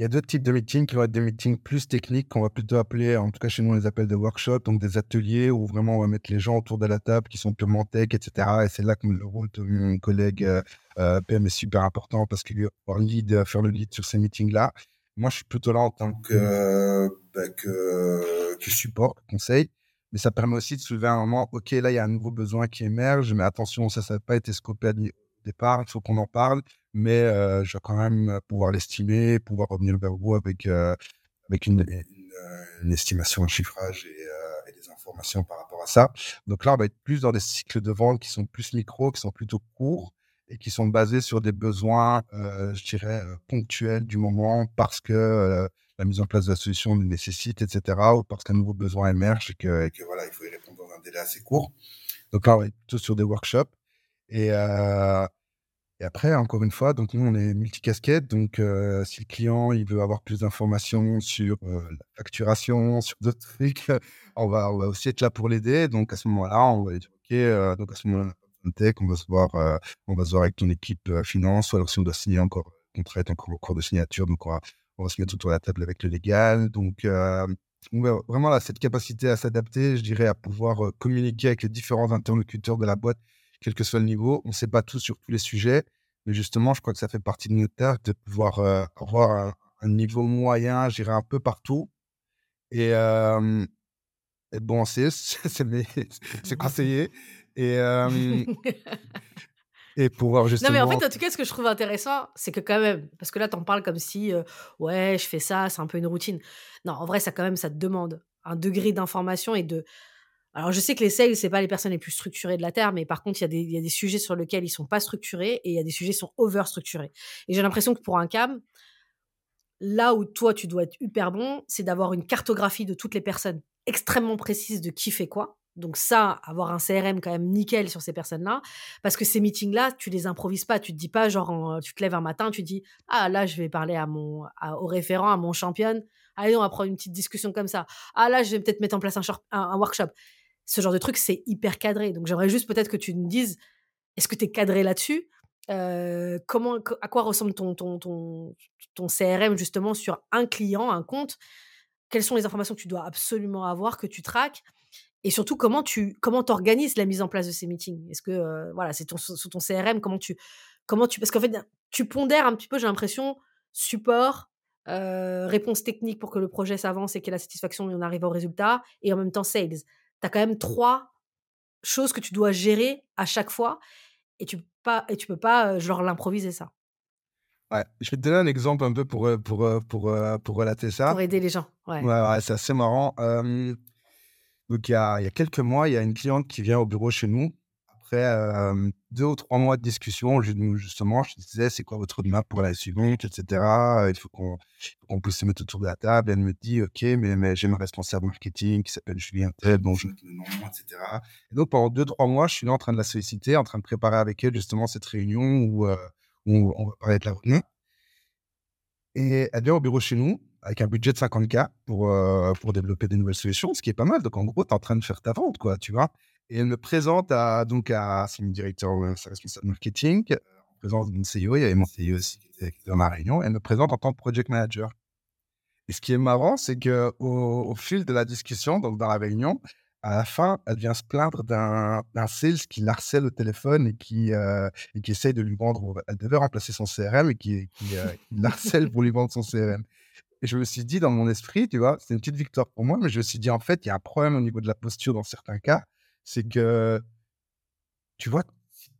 Il y a deux types de meetings qui vont être des meetings plus techniques, qu'on va plutôt appeler, en tout cas chez nous, on les appelle des workshops, donc des ateliers où vraiment on va mettre les gens autour de la table qui sont purement tech, etc. Et c'est là que le rôle de mon collègue euh, euh PM est super important parce qu'il va lead, euh, faire le lead sur ces meetings-là. Moi, je suis plutôt là en tant que, bah, que, que support, conseil. Mais ça permet aussi de soulever un moment, OK, là, il y a un nouveau besoin qui émerge, mais attention, ça, ça n'a pas été scopé départ, il faut qu'on en parle mais je vais quand même pouvoir l'estimer, pouvoir revenir vers vous avec, avec une, estimation, un chiffrage et, des informations par rapport à ça. Donc là, on va être plus dans des cycles de vente qui sont plus micro, qui sont plutôt courts et qui sont basés sur des besoins, je dirais, ponctuels du moment parce que la mise en place de la solution le nécessite, etc., ou parce qu'un nouveau besoin émerge et que, voilà, il faut y répondre dans un délai assez court. Donc là, on être plutôt sur des workshops. Et, et après, encore une fois, donc nous, on est multicasquette. Donc, si le client il veut avoir plus d'informations sur la facturation, sur d'autres trucs, on va, on va aussi être là pour l'aider. Donc, à ce moment-là, on va dire OK, donc à ce moment-là, on va se voir, on va se voir avec ton équipe finance, ou alors si on doit signer encore contrat, encore au cours de signature, donc on va, on va se mettre autour de la table avec le légal. Donc, vraiment là, cette capacité à s'adapter, je dirais, à pouvoir communiquer avec les différents interlocuteurs de la boîte quel que soit le niveau. On ne sait pas tout sur tous les sujets, mais justement, je crois que ça fait partie de notre tâche de pouvoir euh, avoir un, niveau moyen, j'irai un peu partout. Et, bon, c'est conseillé. Et, et pouvoir justement. Non, mais en fait, en tout cas, ce que je trouve intéressant, c'est que quand même, parce que là, tu en parles comme si, euh, ouais, je fais ça, c'est un peu une routine. Non, en vrai, ça quand même, ça te demande un degré d'information et de alors, je sais que les sales, c'est pas les personnes les plus structurées de la Terre, mais par contre, il y, a des sujets sur lesquels ils sont pas structurés et il y a des sujets qui sont over-structurés. Et j'ai l'impression que pour un CAM, là où toi, tu dois être hyper bon, c'est d'avoir une cartographie de toutes les personnes extrêmement précise de qui fait quoi. Donc ça, avoir un CRM quand même nickel sur ces personnes-là, parce que ces meetings-là, tu les improvises pas. Tu te dis pas genre, tu te lèves un matin, tu dis ah là je vais parler à mon au référent, à mon championne. Allez, on va prendre une petite discussion comme ça. Ah là, je vais peut-être mettre en place un, workshop. Ce genre de truc, c'est hyper cadré. Donc j'aimerais juste peut-être que tu me dises, est-ce que tu es cadré là-dessus? Comment, à quoi ressemble ton, ton, ton, CRM justement sur un client, un compte? Quelles sont les informations que tu dois absolument avoir, que tu traques? Et surtout, comment tu comment organises la mise en place de ces meetings? Est-ce que, voilà, c'est ton, sur ton CRM, comment tu. Comment tu parce qu'en fait, tu pondères un petit peu, j'ai l'impression, support, réponse technique pour que le projet s'avance et qu'il y ait la satisfaction et on arrive au résultat, et en même temps sales. Tu as quand même trois choses que tu dois gérer à chaque fois et tu peux pas, et tu peux pas genre l'improviser ça. Ouais, je vais te donner un exemple un peu pour, pour, pour, pour, relater ça. Pour aider les gens. Ouais, ouais, c'est assez marrant. Donc, il y, a, il y a quelques mois, il y a une cliente qui vient au bureau chez nous. Après deux ou trois mois de discussion, justement, je disais, c'est quoi votre roadmap pour la suivante, etc. Il faut qu'on puisse se mettre autour de la table. Elle me dit, OK, mais, j'ai ma responsable marketing qui s'appelle Julien Tel, dont je le nom, etc. Et donc, pendant deux, trois mois, je suis là en train de la solliciter, en train de préparer avec elle justement cette réunion où, où on va parler de la roadmap. Et elle vient au bureau chez nous avec un budget de 50K pour, euh, pour développer des nouvelles solutions, ce qui est pas mal. Donc, en gros, tu es en train de faire ta vente, quoi, tu vois. Et elle me présente à, donc à son directeur, euh, sa responsable marketing, euh, en présence d'une CEO, il y avait mon CEO aussi qui était, dans ma réunion, elle me présente en tant que project manager. Et ce qui est marrant, c'est qu'au au fil de la discussion, donc dans la réunion, à la fin, elle vient se plaindre d'un sales qui l'harcèle au téléphone et qui, et qui essaye de lui vendre. Elle devait remplacer son CRM et qui, qui, qui l'harcèle pour lui vendre son CRM. Et je me suis dit dans mon esprit, tu vois, c'est une petite victoire pour moi, mais je me suis dit, en fait, il y a un problème au niveau de la posture dans certains cas. C'est que, tu vois,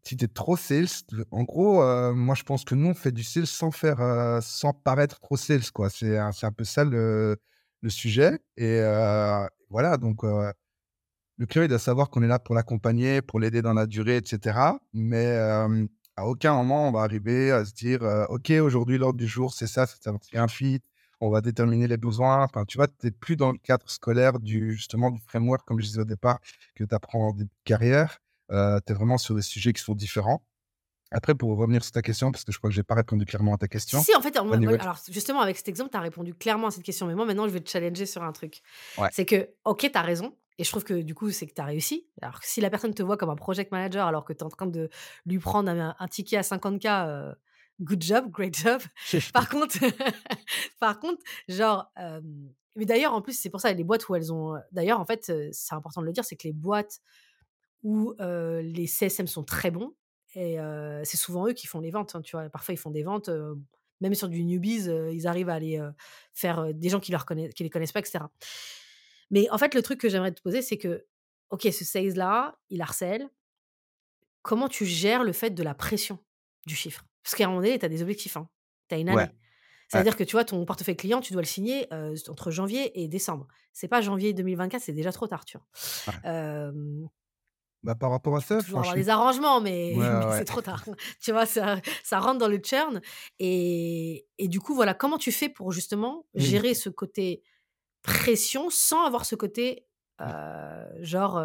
si tu es trop sales, en gros, euh, moi, je pense que nous, on fait du sales sans faire, euh, sans paraître trop sales, quoi. C'est un, un peu ça le, le sujet. Et euh, voilà, donc, le client, il doit savoir qu'on est là pour l'accompagner, pour l'aider dans la durée, etc. Mais à aucun moment, on va arriver à se dire, OK, aujourd'hui, l'ordre du jour, c'est ça, c'est un fit, on va déterminer les besoins. Enfin, tu vois, tu n'es plus dans le cadre scolaire du, justement, du framework, comme je disais au départ, que tu apprends en début de carrière. Euh, tu es vraiment sur des sujets qui sont différents. Après, pour revenir sur ta question, parce que je crois que je n'ai pas répondu clairement à ta question. Si, en fait, alors justement, avec cet exemple, tu as répondu clairement à cette question. Mais moi, maintenant, je vais te challenger sur un truc. C'est que, OK, tu as raison. Et je trouve que du coup, c'est que tu as réussi. Alors, si la personne te voit comme un project manager alors que tu es en train de lui prendre un, ticket à 50K, good job, great job. par contre, par contre, genre, mais d'ailleurs, en plus, c'est pour ça, les boîtes où elles ont, d'ailleurs, en fait, c'est important de le dire, c'est que les boîtes où les CSM sont très bons, et c'est souvent eux qui font les ventes, hein, tu vois. Parfois, ils font des ventes, même sur du newbies, ils arrivent à aller faire des gens qui leur connaissent, qui les connaissent pas, etc. Mais en fait, le truc que j'aimerais te poser, c'est que, ok, ce sales là, il harcèle. Comment tu gères le fait de la pression du chiffre? Parce qu'à un moment donné, tu as des objectifs. Hein. Tu as une année. C'est-à-dire que tu vois, ton portefeuille client, tu dois le signer entre janvier et décembre. C'est pas janvier 2024, c'est déjà trop tard, tu vois. bah, par rapport à ça, toujours avoir des arrangements, mais, c'est trop tard. tu vois, ça, ça, rentre dans le churn. Et, et, du coup, voilà, comment tu fais pour justement mmh. gérer ce côté pression sans avoir ce côté genre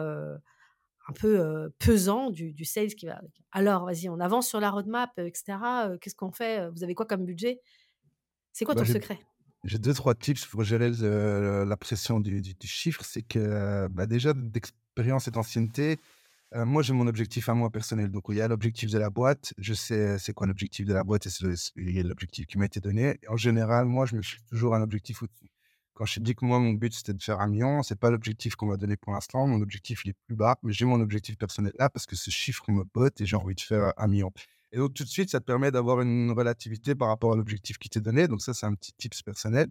un peu pesant du, du, sales qui va. Alors, vas-y, on avance sur la roadmap, etc. Qu'est-ce qu'on fait Vous avez quoi comme budget? C'est quoi bah, ton secret? J'ai deux, trois tips pour gérer la pression du, du, chiffre. C'est que, bah, déjà, d'expérience et d'ancienneté, moi, j'ai mon objectif à moi personnel. Donc, il y a l'objectif de la boîte. Je sais c'est quoi l'objectif de la boîte et c'est l'objectif qui m'a été donné. en général, moi, je me suis toujours un objectif au-dessus. Quand je dis que moi, mon but, c'était de faire un million, c'est pas l'objectif qu'on m'a donné pour l'instant. Mon objectif, il est plus bas, mais j'ai mon objectif personnel là parce que ce chiffre me botte et j'ai envie de faire un million. Et donc, tout de suite, ça te permet d'avoir une relativité par rapport à l'objectif qui t'est donné. Donc, ça, c'est un petit tips personnel.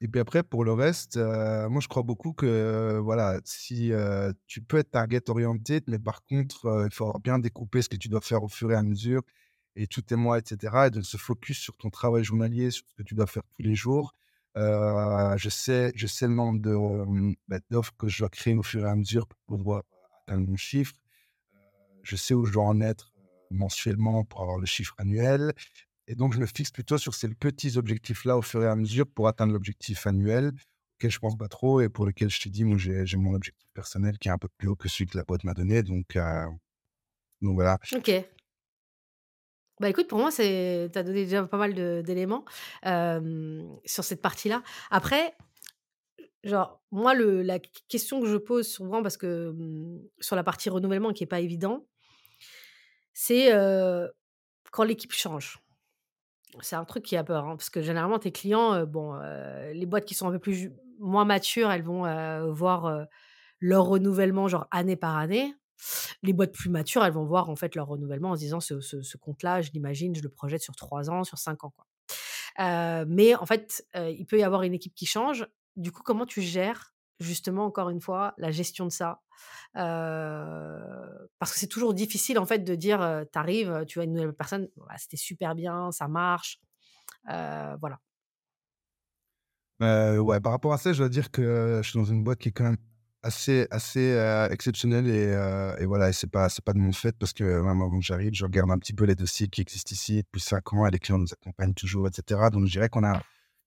Et puis après, pour le reste, euh, moi, je crois beaucoup que, voilà, si euh, tu peux être target orienté, mais par contre, euh, il faut bien découper ce que tu dois faire au fur et à mesure et tous tes mois, etc. Et de se focus sur ton travail journalier, sur ce que tu dois faire tous les jours je, sais, je sais le nombre de, bah, d'offres que je dois créer au fur et à mesure pour pouvoir atteindre mon chiffre. je sais où je dois en être mensuellement pour avoir le chiffre annuel. Et donc, je me fixe plutôt sur ces petits objectifs-là au fur et à mesure pour atteindre l'objectif annuel. auxquels je pense pas trop et pour lesquels je te dis, moi, j'ai mon objectif personnel qui est un peu plus haut que celui que la boîte m'a donné. Donc, donc voilà. OK. Bah, écoute, pour moi, c'est tu as donné déjà pas mal d'éléments, sur cette partie-là. Après, genre, moi, la question que je pose souvent parce que, mmh, sur la partie renouvellement qui est pas évident c'est, quand l'équipe change. C'est un truc qui a peur, hein, parce que généralement tes clients, bon, les boîtes qui sont un peu plus moins matures, elles vont, voir, leur renouvellement genre année par année. Les boîtes plus matures, elles vont voir en fait leur renouvellement en se disant: «Ce compte-là, je l'imagine, je le projette sur 3 ans, sur 5 ans, quoi». Heu, mais en fait, heu, il peut y avoir une équipe qui change. Du coup, comment tu gères justement, encore une fois, la gestion de ça? Heu, parce que c'est toujours difficile en fait de dire, tu arrives, tu vois une nouvelle personne, bah, c'était super bien, ça marche, voilà. Heu, ouais, par rapport à ça, je dois dire que je suis dans une boîte qui est quand même assez assez, heu, exceptionnelle et heu et voilà c'est pas c'est pas de mon fait parce que même avant que j'arrive, je regarde un petit peu les dossiers qui existent ici depuis 5 ans et les clients nous accompagnent toujours et cetera. Donc je dirais qu'on a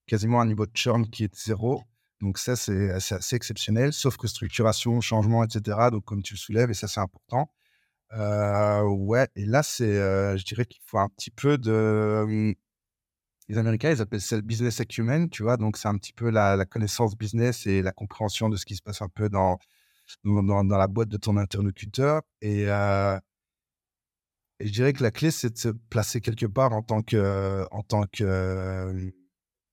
quasiment un niveau de churn qui est 0. Donc ça, c'est assez exceptionnel, sauf que structuration, changement et cetera, donc comme tu le soulèves et ça, c'est important. Heu, ouais et là, c'est, heu, je dirais qu'il faut un petit peu de, les Américains, ils appellent ça le business acumen, tu vois? Donc c'est un petit peu la la connaissance business et la compréhension de ce qui se passe un peu dans dans la boîte de ton interlocuteur et heu et je dirais que la clé, c'est de se placer quelque part en tant que en tant que,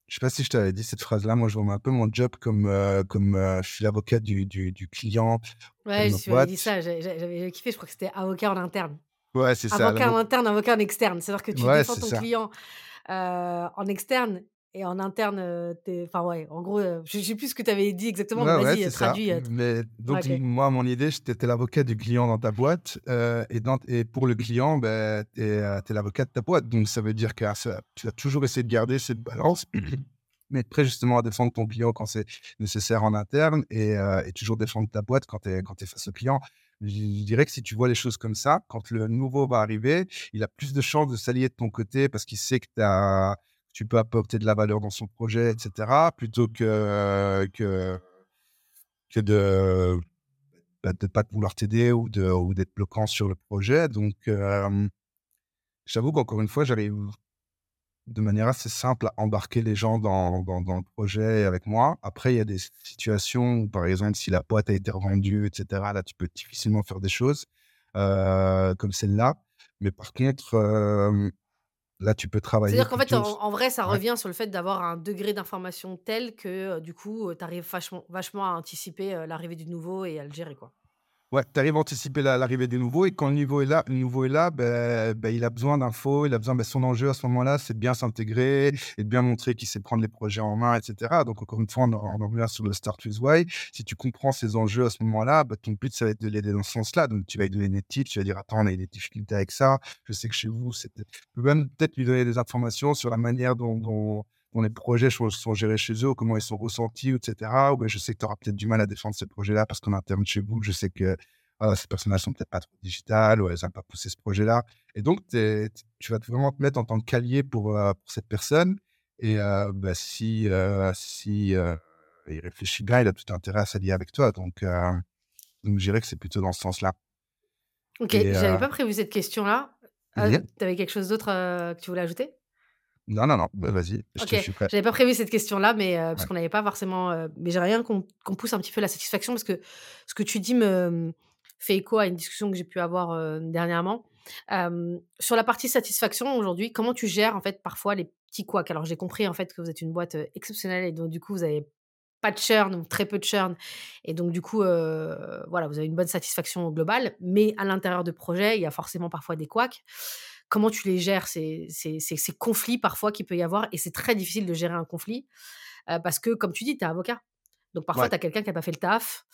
je sais pas si je t'avais dit cette phrase-là, moi, je vois un peu mon job comme, heu, comme, heu, je suis l'avocat du du du client Ouais, tu m'avais dit ça, j'avais kiffé, je crois que c'était avocat en interne. Ouais, c'est ça, Avocat en interne, avocat en externe. C'est-à-dire que tu ouais, défends ton ça. client, en externe et en interne, tu enfin ouais, en gros, heu, je sais plus ce que tu avais dit exactement, mais Ouais, ouais, vas-y, ça. traduis, Mais ouais, donc moi, mon idée, j'étais l'avocat du client dans ta boîte, et dans et pour le client, tu es, heu, tu es l'avocat de ta boîte. Donc ça veut dire que ça tu vas toujours essayer de garder cette balance, mais être prêt justement à défendre ton client quand c'est nécessaire en interne et toujours défendre ta boîte quand tu es quand tu es face au client. Je dirais que si tu vois les choses comme ça, quand le nouveau va arriver, il a plus de chances de s'allier de ton côté parce qu'il sait que tu peux apporter de la valeur dans son projet et cetera, plutôt que que que de, bah, de pas vouloir t'aider ou d'être bloquant sur le projet. Donc, j'avoue qu'encore une fois, j'arrive de manière assez simple à embarquer les gens dans dans dans le projet avec moi. Après, il y a des situations où, par exemple, si la boîte a été revendue et cetera, là, tu peux difficilement faire des choses, heu, comme celle-là. Mais par contre, hem, là, tu peux travailler C'est-à-dire qu'en fait, en en vrai, ça ouais. revient sur le fait d'avoir un degré d'information tel que, heu, du coup, tu arrives vachement vachement à anticiper, l'arrivée du nouveau et à le gérer, quoi. Ouais, tu arrives à anticiper la l'arrivée des nouveaux et quand le niveau est là le nouveau est là, beh beh, il a besoin d'infos, il a besoin, beh, son enjeu à ce moment-là, c'est de bien s'intégrer et de bien montrer qu'il sait prendre les projets en main et cetera. Donc encore une fois, on en revient sur le start with why. Si tu comprends ses enjeux à ce moment-là, bah, ton but, ça va être de l'aider dans ce sens-là. Donc tu vas lui donner des tips, tu vas dire: «Attends, on a eu des difficultés avec ça. Je sais que chez vous, c'est peut-être» même peut-être lui donner des informations sur la manière dont dont les projets sont gérés chez eux, comment ils sont ressentis et cetera. Ou ben, je sais que tu auras peut-être du mal à défendre ce projet-là parce qu'en interne chez vous, je sais que ah, ces personnes-là sont peut-être pas trop digitales ou elles n'ont pas poussé ce projet-là. Et donc, tu vas vraiment te mettre en tant qu'allié pour, heu, pour cette personne et heu, bah, si, heu, il réfléchit bien, il a tout intérêt à s'allier avec toi. Donc, je dirais que c'est plutôt dans ce sens-là OK, et j'avais pas prévu cette question-là. tu avais quelque chose d'autre, que tu voulais ajouter? Non, non, non, bah, vas-y, je suis prêt. j'avais pas prévu cette question-là, mais heu, parce Ouais. qu'on n'avait pas forcément, heu mais j'aimerais bien qu'on qu'on pousse un petit peu la satisfaction parce que ce que tu dis me, fait écho à une discussion que j'ai pu avoir, heu, dernièrement. Sur la partie satisfaction aujourd'hui, comment tu gères en fait parfois les petits couacs? Alors j'ai compris en fait que vous êtes une boîte, exceptionnelle et donc du coup vous avez pas de churn ou très peu de churn et donc du coup, voilà, vous avez une bonne satisfaction au global. Mais à l'intérieur de projets, il y a forcément parfois des couacs. Comment tu les gères ces ces ces ces conflits parfois qu'il peut y avoir? Et c'est très difficile de gérer un conflit, heu, parce que comme tu dis, tu es avocat. Donc parfois Ouais, tu as quelqu'un qui a pas fait le taf,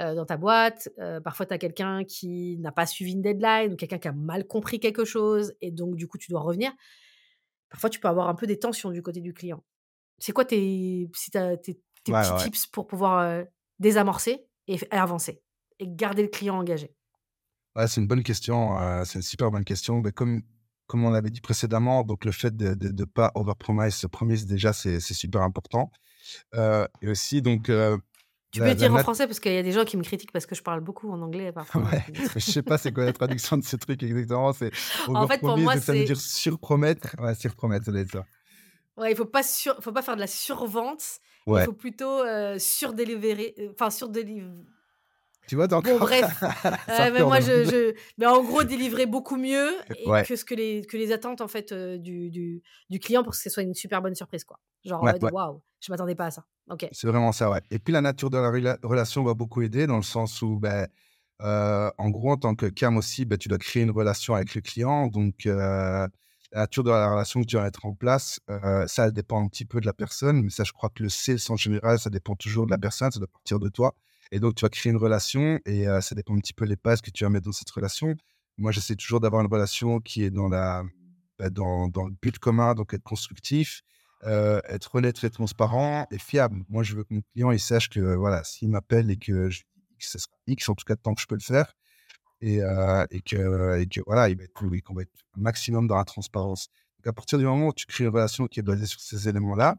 heu, dans ta boîte, heu, parfois tu as quelqu'un qui n'a pas suivi une deadline ou quelqu'un qui a mal compris quelque chose et donc du coup tu dois revenir. Parfois tu peux avoir un peu des tensions du côté du client. C'est quoi tes si tes tes ouais, petits ouais. tips pour pouvoir, désamorcer et avancer et garder le client engagé? C'est une bonne question, c'est une super bonne question. Comme comme on l'avait dit précédemment, donc le fait de de pas overpromise, promise déjà, c'est super important Heu et aussi donc heu, Tu peux la le la dire en français parce qu'il y a des gens qui me critiquent parce que je parle beaucoup en anglais parfois ouais, heu je sais pas c'est quoi la traduction de ce truc exactement, c'est En fait, pour moi, ça veut dire surpromettre. Ouais, surpromettre, ça doit être ça. Ouais, il faut pas sur faut pas faire de la survente, il faut plutôt, heu, enfin surdéliv Tu vois? Bon bref, mais pleure moi je mais en gros délivrer beaucoup mieux et Ouais. que ce que les que les attentes en fait, heu, du du du client pour que ce soit une super bonne surprise quoi. Genre en Ouais, ouais. «Waouh, je m'attendais pas à ça». OK. C'est vraiment ça, ouais et puis la nature de la rela relation va beaucoup aider dans le sens où, beh, heu, en gros, en tant que CAM aussi, bah, tu dois créer une relation avec le client donc la nature de la relation que tu vas mettre en place, ça dépend un petit peu de la personne, mais ça, je crois que le sales en général, ça dépend toujours de la personne, ça doit partir de toi et donc tu vas créer une relation et ça dépend un petit peu les bases que tu vas mettre dans cette relation. Moi, j'essaie toujours d'avoir une relation qui est dans bah, le but commun, donc être constructif, être honnête et transparent et fiable. Moi, je veux que mon client, il sache que, voilà, s'il m'appelle et que je sera X, en tout cas tant que je peux le faire et que voilà, il va être qu'on va être un maximum dans la transparence. Donc à partir du moment où tu crées une relation qui est basée sur ces éléments-là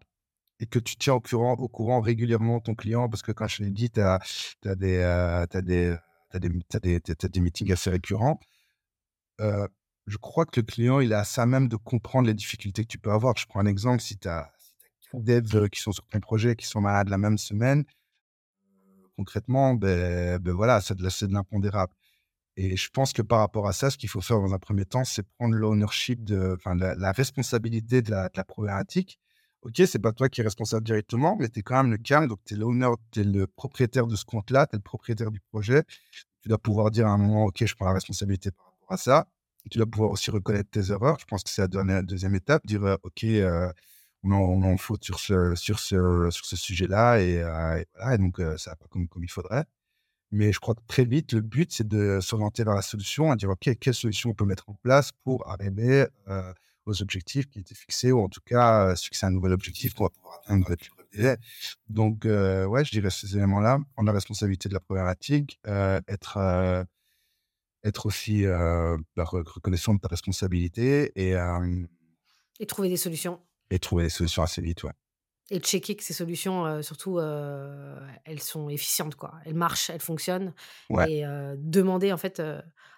et que tu tiens au courant régulièrement ton client? Parce que quand je l'ai dit, tu as des, des des des des meetings assez récurrents. Je crois que le client, il assez à même de comprendre les difficultés que tu peux avoir. Je prends un exemple, si tu as as devs qui sont sur ton projet, qui sont malades la même semaine, concrètement, beh beh, voilà, c'est de de l'impondérable et je pense que par rapport à ça, ce qu'il faut faire dans un 1er temps, c'est prendre l'ownership la la responsabilité de la problématique. OK, c'est pas toi qui es responsable directement, mais tu es quand même le CAM, donc tu es l'owner, tu le propriétaire de ce compte-là, tu es le propriétaire du projet. Tu dois pouvoir dire à un moment: «OK, je prends la responsabilité par rapport à ça». Tu dois pouvoir aussi reconnaître tes erreurs. Je pense que c'est la dernière 2e étape, dire, «OK, on en on en faute sur ce sur ce sur ce sujet-là et voilà et donc heu, ça va pas comme comme il faudrait». Mais je crois que très vite, le but, c'est de s'orienter vers la solution, à dire: «OK, quelle solution on peut mettre en place pour arriver, aux objectifs qui étaient fixés ou en tout cas, fixer un nouvel objectif qu'on va pouvoir atteindre avec le délai». Donc ouais, je dirais ces éléments-là, prendre la responsabilité de la problématique, être, être aussi, bah, re reconnaissant de ta responsabilité et Et trouver des solutions. et trouver des solutions assez vite, ouais. Et checker que ces solutions, heu, surtout, heu, elles sont efficientes, quoi. Elles marchent, elles fonctionnent Ouais. et heu, demander en fait,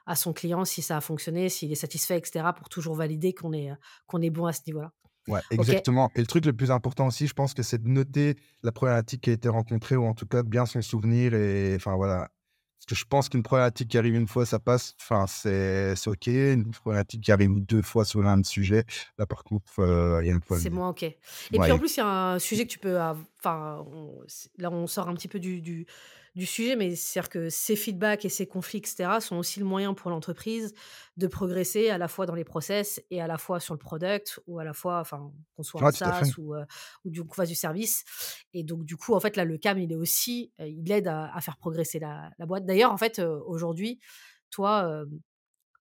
à son client si ça a fonctionné, s'il est satisfait et cetera pour toujours valider qu'on est, qu'on est bon à ce niveau-là. Ouais, exactement et le truc le plus important aussi, je pense que c'est de noter la problématique qui a été rencontrée ou en tout cas bien s'en souvenir et enfin voilà. Parce que je pense qu'une problématique qui arrive 1 fois, ça passe, enfin c'est c'est OK. Une problématique qui arrive 2 fois sur même sujet, là par contre, heu, il y a un C'est problème. moins OK. Et puis en plus, il y a un sujet que tu peux enfin, là, on sort un petit peu du du du sujet, mais c'est-à-dire que ces feedbacks et ces conflits et cetera sont aussi le moyen pour l'entreprise de progresser à la fois dans les process et à la fois sur le product ou à la fois enfin, qu'on soit en Ouais, à fait. SaaS ou heu, ou du qu'on fasse du service et donc du coup, en fait, là, le CAM, il est aussi, heu, il aide à à faire progresser la la boîte. D'ailleurs, en fait, heu, aujourd'hui, toi, hem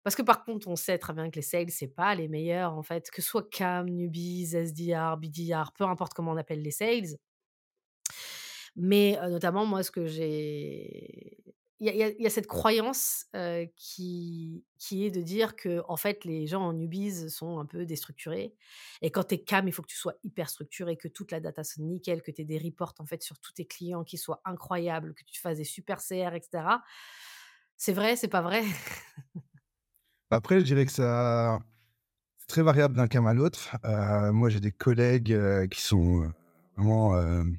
parce que par contre, on sait très bien que les sales, c'est pas les meilleurs, en fait, que ce soit CAM, newbies, SDR, BDR, peu importe comment on appelle les sales mais notamment, moi, ce que j'ai il y a cette croyance, qui qui est de dire qu'en fait, les gens en newbies sont un peu déstructurés et quand tu es CAM, il faut que tu sois hyper structuré, que toute la data sonne nickel, que tu aies des reports, en fait, sur tous tes clients qui soient incroyables, que tu fasses des super CR et cetera. C'est vrai, c'est pas vrai? Après, je dirais que ça c'est très variable d'un CAM à l'autre. Moi, j'ai des collègues, qui sont, vraiment, hem,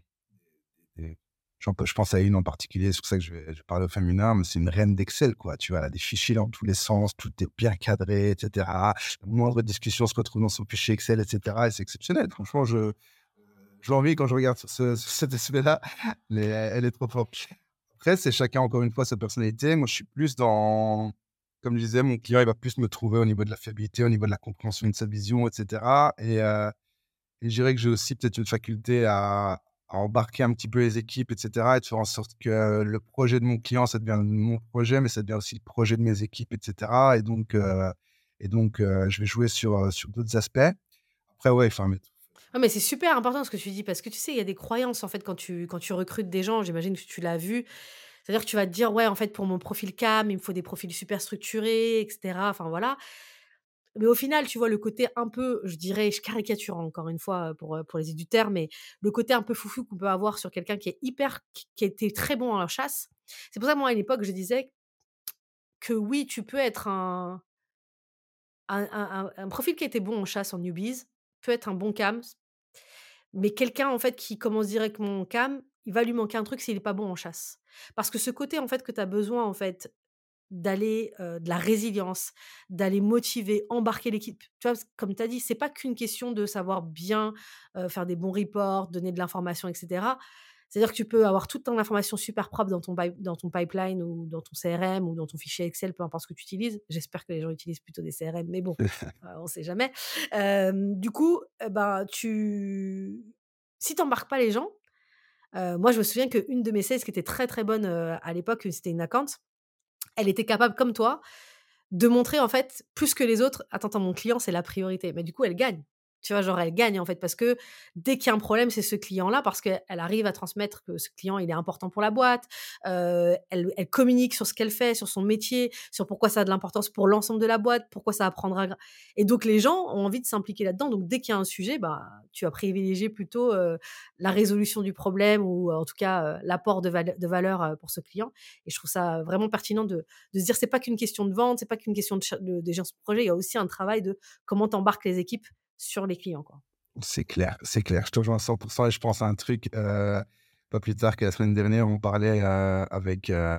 des des j'en pe je pense à une en particulier, c'est pour ça que je vais parler au féminin, mais c'est une reine d'Excel, quoi. Tu vois? Elle a des fichiers dans tous les sens, tout est bien cadré et cetera. La moindre discussion se retrouve dans son fichier Excel et cetera et c'est exceptionnel. Franchement, je je l'envie quand je regarde ce cet aspect-là, mais elle est trop forte. Après, c'est chacun, encore une fois, sa personnalité. Moi, je suis plus dans comme je disais, mon client, il va plus me trouver au niveau de la fiabilité, au niveau de la compréhension de sa vision et cetera et heu et je dirais que j'ai aussi peut-être une faculté à embarquer un petit peu les équipes et cetera et de faire en sorte que le projet de mon client, ça devient mon projet, mais ça devient aussi le projet de mes équipes et cetera et donc et donc je vais jouer sur, sur d'autres aspects. Après, ouais, enfin, mais Non, mais c'est super important ce que tu dis parce que tu sais, il y a des croyances, en fait, quand tu quand tu recrutes des gens, j'imagine que tu l'as vu. C'est-à-dire que tu vas te dire: «Ouais, en fait, pour mon profil CAM, il me faut des profils super structurés et cetera», enfin voilà. Mais au final, tu vois, le côté un peu, je dirais, je caricature encore une fois pour, pour les éditeurs, mais le côté un peu foufou qu'on peut avoir sur quelqu'un qui est hyper, qui, été très bon en chasse. C'est pour ça, moi, à l'époque, je disais que oui, tu peux être un, un, un, profil qui était bon en chasse en newbies, peut être un bon cam, mais quelqu'un, en fait, qui commence directement en cam, il va lui manquer un truc s'il n'est pas bon en chasse. Parce que ce côté, en fait, que tu as besoin, en fait, d'aller de la résilience, d'aller motiver, embarquer l'équipe. Tu vois, comme tu as dit, c'est pas qu'une question de savoir bien faire des bons reports, donner de l'information, etc. C'est-à-dire que tu peux avoir toute ton information super propre dans ton, dans ton pipeline ou dans ton CRM ou dans ton fichier Excel, peu importe ce que tu utilises. J'espère que les gens utilisent plutôt des CRM, mais bon, on ne sait jamais. du coup, eh ben, tu... si tu n'embarques pas les gens, moi je me souviens qu'une de mes sales qui était très très bonne à l'époque, c'était une account, elle était capable, comme toi, de montrer en fait plus que les autres. Attends, mon client, c'est la priorité. Mais du coup, elle gagne. Tu vois, genre, elle gagne en fait parce que dès qu'il y a un problème, c'est ce client-là parce qu'elle arrive à transmettre que ce client, il est important pour la boîte. elle, elle, communique sur ce qu'elle fait, sur son métier, sur pourquoi ça a de l'importance pour l'ensemble de la boîte, pourquoi ça apprendra. Et donc, les gens ont envie de s'impliquer là-dedans. Donc, dès qu'il y a un sujet, bah, tu vas privilégier plutôt la résolution du problème ou en tout cas l'apport de, de, valeur pour ce client. Et je trouve ça vraiment pertinent de, de se dire c'est pas qu'une question de vente, c'est pas qu'une question de, de, de projet. Il y a aussi un travail de comment t'embarques les équipes sur les clients. C'est clair, c'est clair. Je te rejoins à 100% et je pense à un truc, euh, pas plus tard que la semaine dernière, on parlait euh, avec, euh,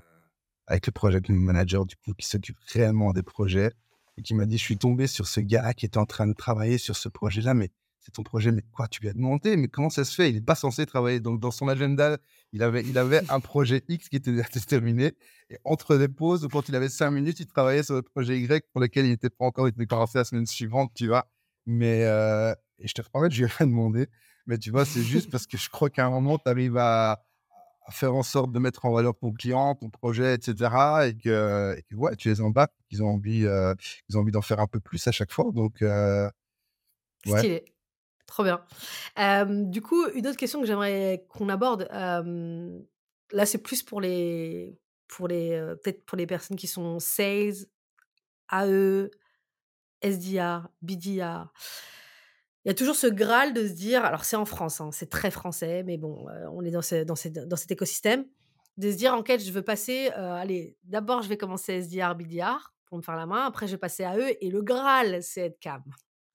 avec le project manager du coup, qui s'occupe réellement des projets et qui m'a dit, je suis tombé sur ce gars qui était en train de travailler sur ce projet-là, mais c'est ton projet, mais quoi, tu lui as demandé, mais comment ça se fait? Il n'est pas censé travailler. Donc, dans son agenda, il avait, il avait un projet X qui était terminé. Et entre des pauses, quand il avait cinq minutes, il travaillait sur le projet Y pour lequel il n'était pas encore, il était commencé la semaine suivante, tu vois? Mais et je te promets, je lui ai rien demandé. Mais tu vois, c'est juste parce que je crois qu'à un moment, tu arrives à, faire en sorte de mettre en valeur ton client, ton projet, etc. Et que, ouais, tu les embarques, qu'ils ont envie, ils ont envie d'en faire un peu plus à chaque fois. Donc, ouais. Stylé. Trop bien. du coup, une autre question que j'aimerais qu'on aborde, là, c'est plus pour les, pour les, peut-être pour les personnes qui sont sales, AE, SDR, BDR. Il y a toujours ce Graal de se dire, alors c'est en France, hein, c'est très français, mais bon, euh, on est dans, dans, dans, cet écosystème, de se dire en quête, je veux passer, euh, allez, d'abord je vais commencer SDR, BDR pour me faire la main, après je vais passer à eux, et le Graal, c'est être cam.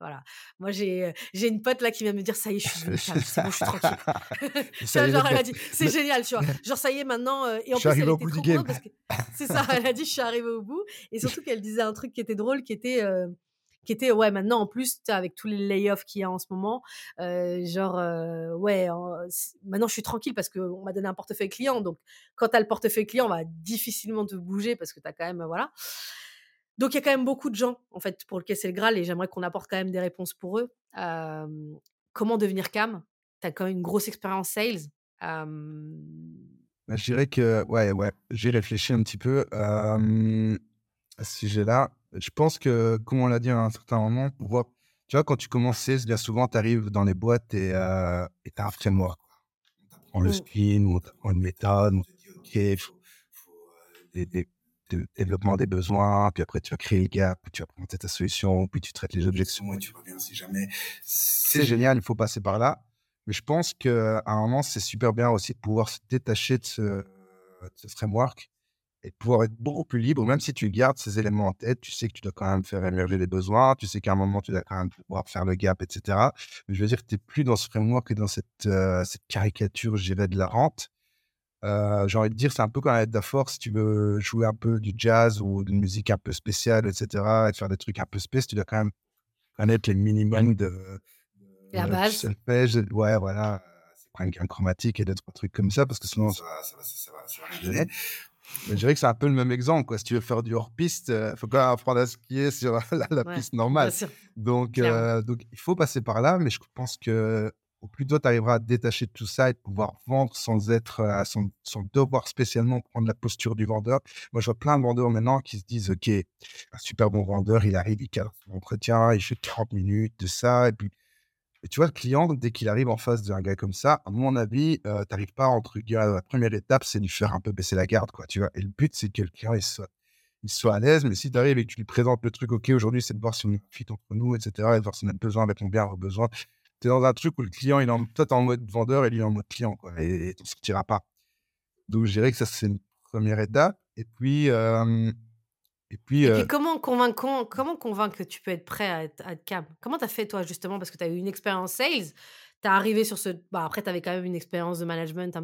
Voilà. Moi, j'ai, euh, j'ai une pote là qui vient me dire ça y est, je suis calme, c'est bon, je suis tranquille. genre, elle a dit, c'est génial, tu vois. Genre, ça y est, maintenant. et en était trop contente parce que c'est ça, elle a dit, je suis arrivée au bout. Et surtout qu'elle disait un truc qui était drôle, qui était qui était ouais maintenant en plus avec tous les layoffs qu'il y a en ce moment genre ouais maintenant je suis tranquille parce qu'on m'a donné un portefeuille client. Donc quand tu as le portefeuille client on va difficilement te bouger parce que tu as quand même voilà. Donc il y a quand même beaucoup de gens en fait pour lesquels c'est le Graal et j'aimerais qu'on apporte quand même des réponses pour eux. Comment devenir cam? Tu as quand même une grosse expérience sales. Bah, je dirais que ouais ouais j'ai réfléchi un petit peu à ce sujet-là je pense que, comme on l'a dit à un certain moment, tu vois, quand tu commences bien souvent, tu arrives dans les boîtes et euh, tu as un framework. On le spin, on t'apprend une méthode, on te dit, OK, il faut, euh, des, développement des besoins, puis après tu vas créer le gap, puis tu vas présenter ta solution, puis tu traites les objections et tu reviens si jamais. C'est génial, il faut passer par là. Mais je pense qu'à un moment, c'est super bien aussi de pouvoir se détacher de ce, de ce framework et pouvoir être beaucoup plus libre, même si tu gardes ces éléments en tête, tu sais que tu dois quand même faire émerger les besoins, tu sais qu'à un moment, tu dois quand même pouvoir faire le gap, etc. Mais je veux dire, tu n'es plus dans ce framework que dans cette, euh, cette caricature, je dirais, de la rente. Euh, j'ai envie de dire, c'est un peu comme être d'afforce si tu veux jouer un peu du jazz ou d'une musique un peu spéciale, etc., et faire des trucs un peu spéciaux, tu dois quand même connaître les minimums de, la base. ouais, voilà. C'est un chromatique et d'autres trucs comme ça, parce que sinon, ça, ça, ça, ça va, ça je dirais que c'est un peu le même exemple. Quoi. Si tu veux faire du hors-piste, il euh, faut quand même apprendre à skier sur la, piste normale. Donc, euh, donc, il faut passer par là. Mais je pense que au plus tôt tu arriveras à te détacher de tout ça et de pouvoir vendre sans être, euh, sans, devoir spécialement prendre la posture du vendeur. Moi, je vois plein de vendeurs maintenant qui se disent, OK, un super bon vendeur, il arrive, il cadre son entretien, il fait 40 minutes de ça. Et puis, et tu vois, le client, dès qu'il arrive en face d'un gars comme ça, à mon avis, euh, tu n'arrives pas entre guillemets, la première étape, c'est de lui faire un peu baisser la garde, quoi, tu vois. Et le but, c'est que le client, il soit, il soit à l'aise. Mais si tu arrives et que tu lui présentes le truc, OK, aujourd'hui, c'est de voir si on fit entre nous, etc., et de voir si on a besoin avec mon bien, vos besoins. Tu es dans un truc où le client, il est en, toi, en mode vendeur et lui, en mode client, quoi, et tu ne sortiras pas. Donc, je dirais que ça, c'est une première étape. Et puis, et puis, et puis comment, convaincre, comment convaincre que tu peux être prêt à être, à être cam Comment tu as fait, toi, justement, parce que tu as eu une expérience sales tu es arrivé sur ce. Bah, après, tu avais quand même une expérience de management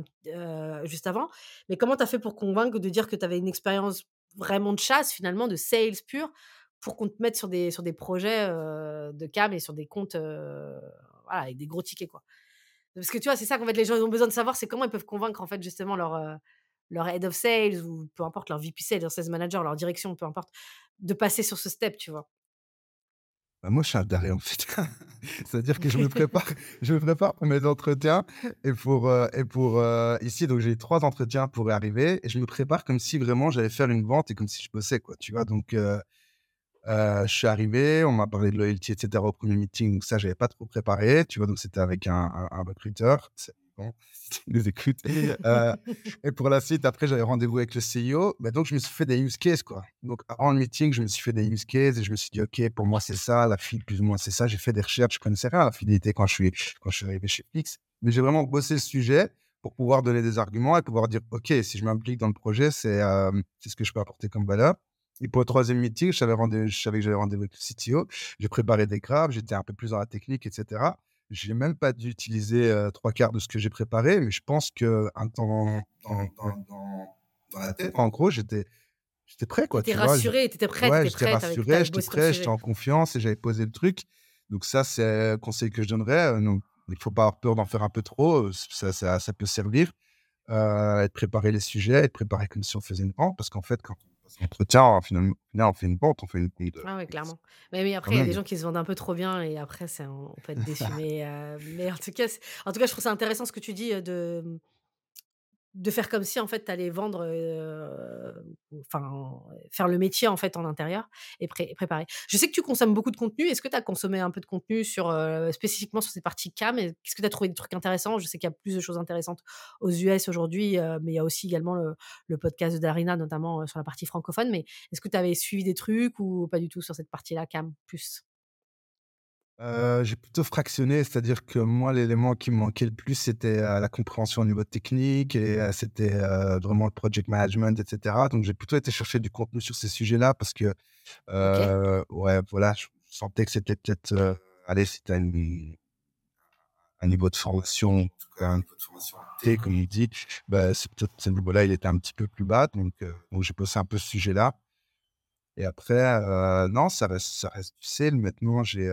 juste avant. Mais comment tu as fait pour convaincre de dire que tu avais une expérience vraiment de chasse, finalement, de sales pur, pour qu'on te mette sur des, sur des projets de cam et sur des comptes voilà, avec des gros tickets, quoi? Parce que tu vois, c'est ça qu'en fait, les gens ont besoin de savoir, c'est comment ils peuvent convaincre, en fait, justement, leur, leur head of sales ou peu importe, leur VP sales, leur sales manager, leur direction, peu importe, de passer sur ce step, tu vois? Bah, moi, je suis un daré, en fait. C'est-à-dire que je me prépare, je me prépare pour mes entretiens et pour, euh, et pour euh, ici, donc j'ai trois entretiens pour y arriver et je me prépare comme si vraiment j'allais faire une vente et comme si je bossais, quoi, tu vois? Donc, euh, je suis arrivé, on m'a parlé de loyalty, etc. au premier meeting, donc ça, j'avais pas trop préparé, tu vois? Donc, c'était avec un, un, un recruteur bon, si nous écoutes. Euh, et pour la suite, après, j'avais rendez-vous avec le CEO. Bah, donc, je me suis fait des use cases, quoi. Donc, avant le meeting, je me suis fait des use cases et je me suis dit, OK, pour moi, c'est ça, la fille, plus ou moins, c'est ça. J'ai fait des recherches, je connaissais rien à la fidélité quand je suis, arrivé chez Flix. Mais j'ai vraiment bossé le sujet pour pouvoir donner des arguments et pouvoir dire, OK, si je m'implique dans le projet, c'est euh, ce que je peux apporter comme valeur. Et pour le troisième meeting, je savais, que j'avais rendez-vous avec le CTO. J'ai préparé des graphes, j'étais un peu plus dans la technique, etc. Je n'ai même pas dû utiliser trois quarts de ce que j'ai préparé, mais je pense que dans, dans, dans, dans, la tête, en gros, j'étais j'étais prêt. Tu étais rassuré, tu étais prêt. Ouais, j'étais rassuré, j'étais prêt, j'étais en confiance et j'avais posé le truc. Donc ça, c'est un conseil que je donnerais. il ne faut pas avoir peur d'en faire un peu trop. Ça, ça, ça peut servir. Euh, être préparé les sujets, être préparé comme si on faisait une vente. Parce qu'en fait, quand entretien, finalement, on fait une vente, on fait une de... Ah oui, clairement. Mais, après, il y a des gens qui se vendent un peu trop bien et après, on peut être déçu. mais, mais en, tout cas, en tout cas, je trouve ça intéressant ce que tu dis de de faire comme si en fait tu allais vendre enfin faire le métier en fait en intérieur et préparer. Je sais que tu consommes beaucoup de contenu, est-ce que tu as consommé un peu de contenu sur spécifiquement sur cette partie cam Est-ce que tu as trouvé des trucs intéressants? Je sais qu'il y a plus de choses intéressantes aux US aujourd'hui mais il y a aussi également le, podcast de Darina notamment sur la partie francophone. Mais est-ce que tu avais suivi des trucs ou pas du tout sur cette partie-là cam plus? J'ai plutôt fractionné, c'est-à-dire que moi, l'élément qui me manquait le plus, c'était la compréhension au niveau technique et c'était vraiment le project management, etc. Donc, j'ai plutôt été chercher du contenu sur ces sujets-là parce que, ouais, voilà, je sentais que c'était peut-être, allez, si tu as un niveau de formation, en tout cas un niveau de formation T, comme il dit, bah, c'est peut-être ce niveau-là, il était un petit peu plus bas. Donc, donc j'ai posé un peu ce sujet-là. Et après, non, ça reste, ça reste du sale. Maintenant, j'ai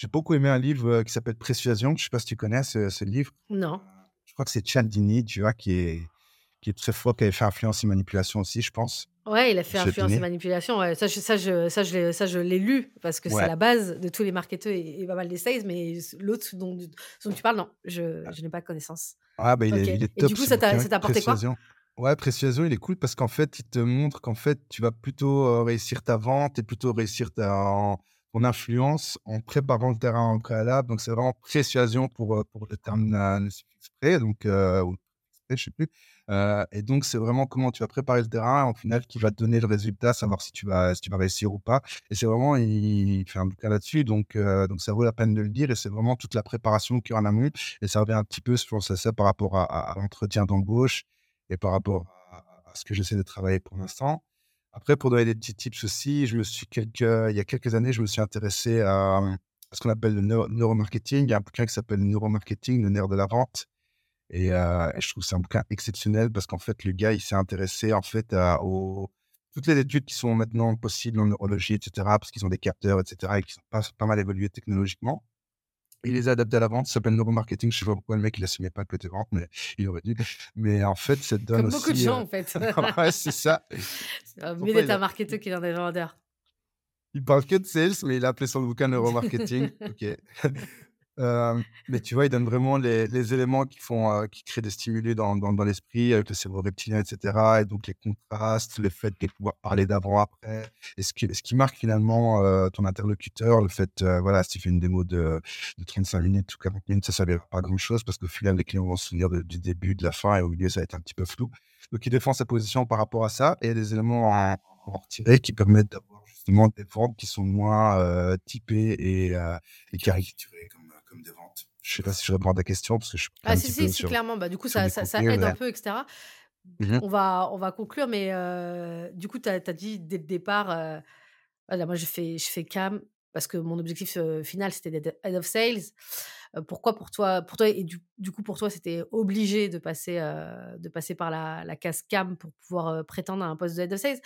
j'ai beaucoup aimé un livre qui s'appelle Persuasion. Je ne sais pas si tu connais ce, livre. Non. Je crois que c'est Cialdini, tu vois, qui est, qui est très fort, qui avait fait influence et manipulation aussi, je pense. Ouais, il a fait influence et manipulation. Ouais. Ça, je, ça, je, ça, je, ça, je l'ai lu parce que c'est la base de tous les marketeurs et, pas mal des sales. Mais l'autre dont, dont, tu parles, non, je, je n'ai pas connaissance. Ah, bah, il, est, il est top. Et du coup, ça t'a apporté quoi? Ouais, Persuasion, il est cool parce qu'en fait, il te montre qu'en fait, tu vas plutôt réussir ta vente et plutôt réussir ta, influence en préparant le terrain en préalable. Donc, c'est vraiment persuasion pour, euh, pour le terme exprès, donc, euh, je sais plus. Euh, et donc, c'est vraiment comment tu vas préparer le terrain, en final, qui va te donner le résultat, savoir si tu vas, si tu vas réussir ou pas. Et c'est vraiment, il, fait un bouquin là-dessus, donc, donc ça vaut la peine de le dire. Et c'est vraiment toute la préparation qui en amont. Et ça revient un petit peu, je pense, à ça par rapport à, l'entretien d'embauche et par rapport à ce que j'essaie de travailler pour l'instant. Après, pour donner des petits tips aussi, il y a quelques années, je me suis intéressé à, ce qu'on appelle le neuromarketing. Il y a un bouquin qui s'appelle Neuromarketing, le nerf de la vente. Et, euh, je trouve que c'est un bouquin exceptionnel parce qu'en fait, le gars, il s'est intéressé en fait à toutes les études qui sont maintenant possibles en neurologie, etc., parce qu'ils ont des capteurs, etc., et qui sont pas mal évolués technologiquement. Il les a adaptés à la vente, ça s'appelle neuromarketing. Je sais pas pourquoi le mec il assumait pas le côté vente, mais il aurait dû. Mais en fait, ça donne Comme beaucoup de gens, en fait. ouais, c'est ça. Mais d'être un marketeur qui est dans des vendeurs. Il parle que de sales, mais il a appelé son bouquin neuromarketing. ok. Euh, mais tu vois, il donne vraiment les, éléments qui font, euh, qui créent des stimuli dans, l'esprit, avec le cerveau reptilien, etc. Et donc les contrastes, le fait de pouvoir parler d'avant-après, et ce qui, marque finalement euh, ton interlocuteur, le fait, voilà, si tu fais une démo de, de 35 minutes ou 40 minutes, ça ne pas grand-chose parce qu'au final, les clients vont se souvenir du début, de la fin, et au milieu, ça va être un petit peu flou. Donc il défend sa position par rapport à ça, et il y a des éléments en, en retirer qui permettent d'avoir justement des ventes qui sont moins typées et, et caricaturées comme, des ventes. Je sais pas si je réponds à ta question parce que je suis ah, si, si, si, clairement. Bah, du coup, ça, ça, ça, aide un peu, etc. Mmh on, va, on va conclure, mais du coup, tu as, dit dès le départ, voilà, moi, je fais, je fais CAM parce que mon objectif final, c'était d'être head of sales. pourquoi pour toi, pour toi et du, du coup, pour toi, c'était obligé de passer, de passer par la, la case CAM pour pouvoir prétendre à un poste de head of sales?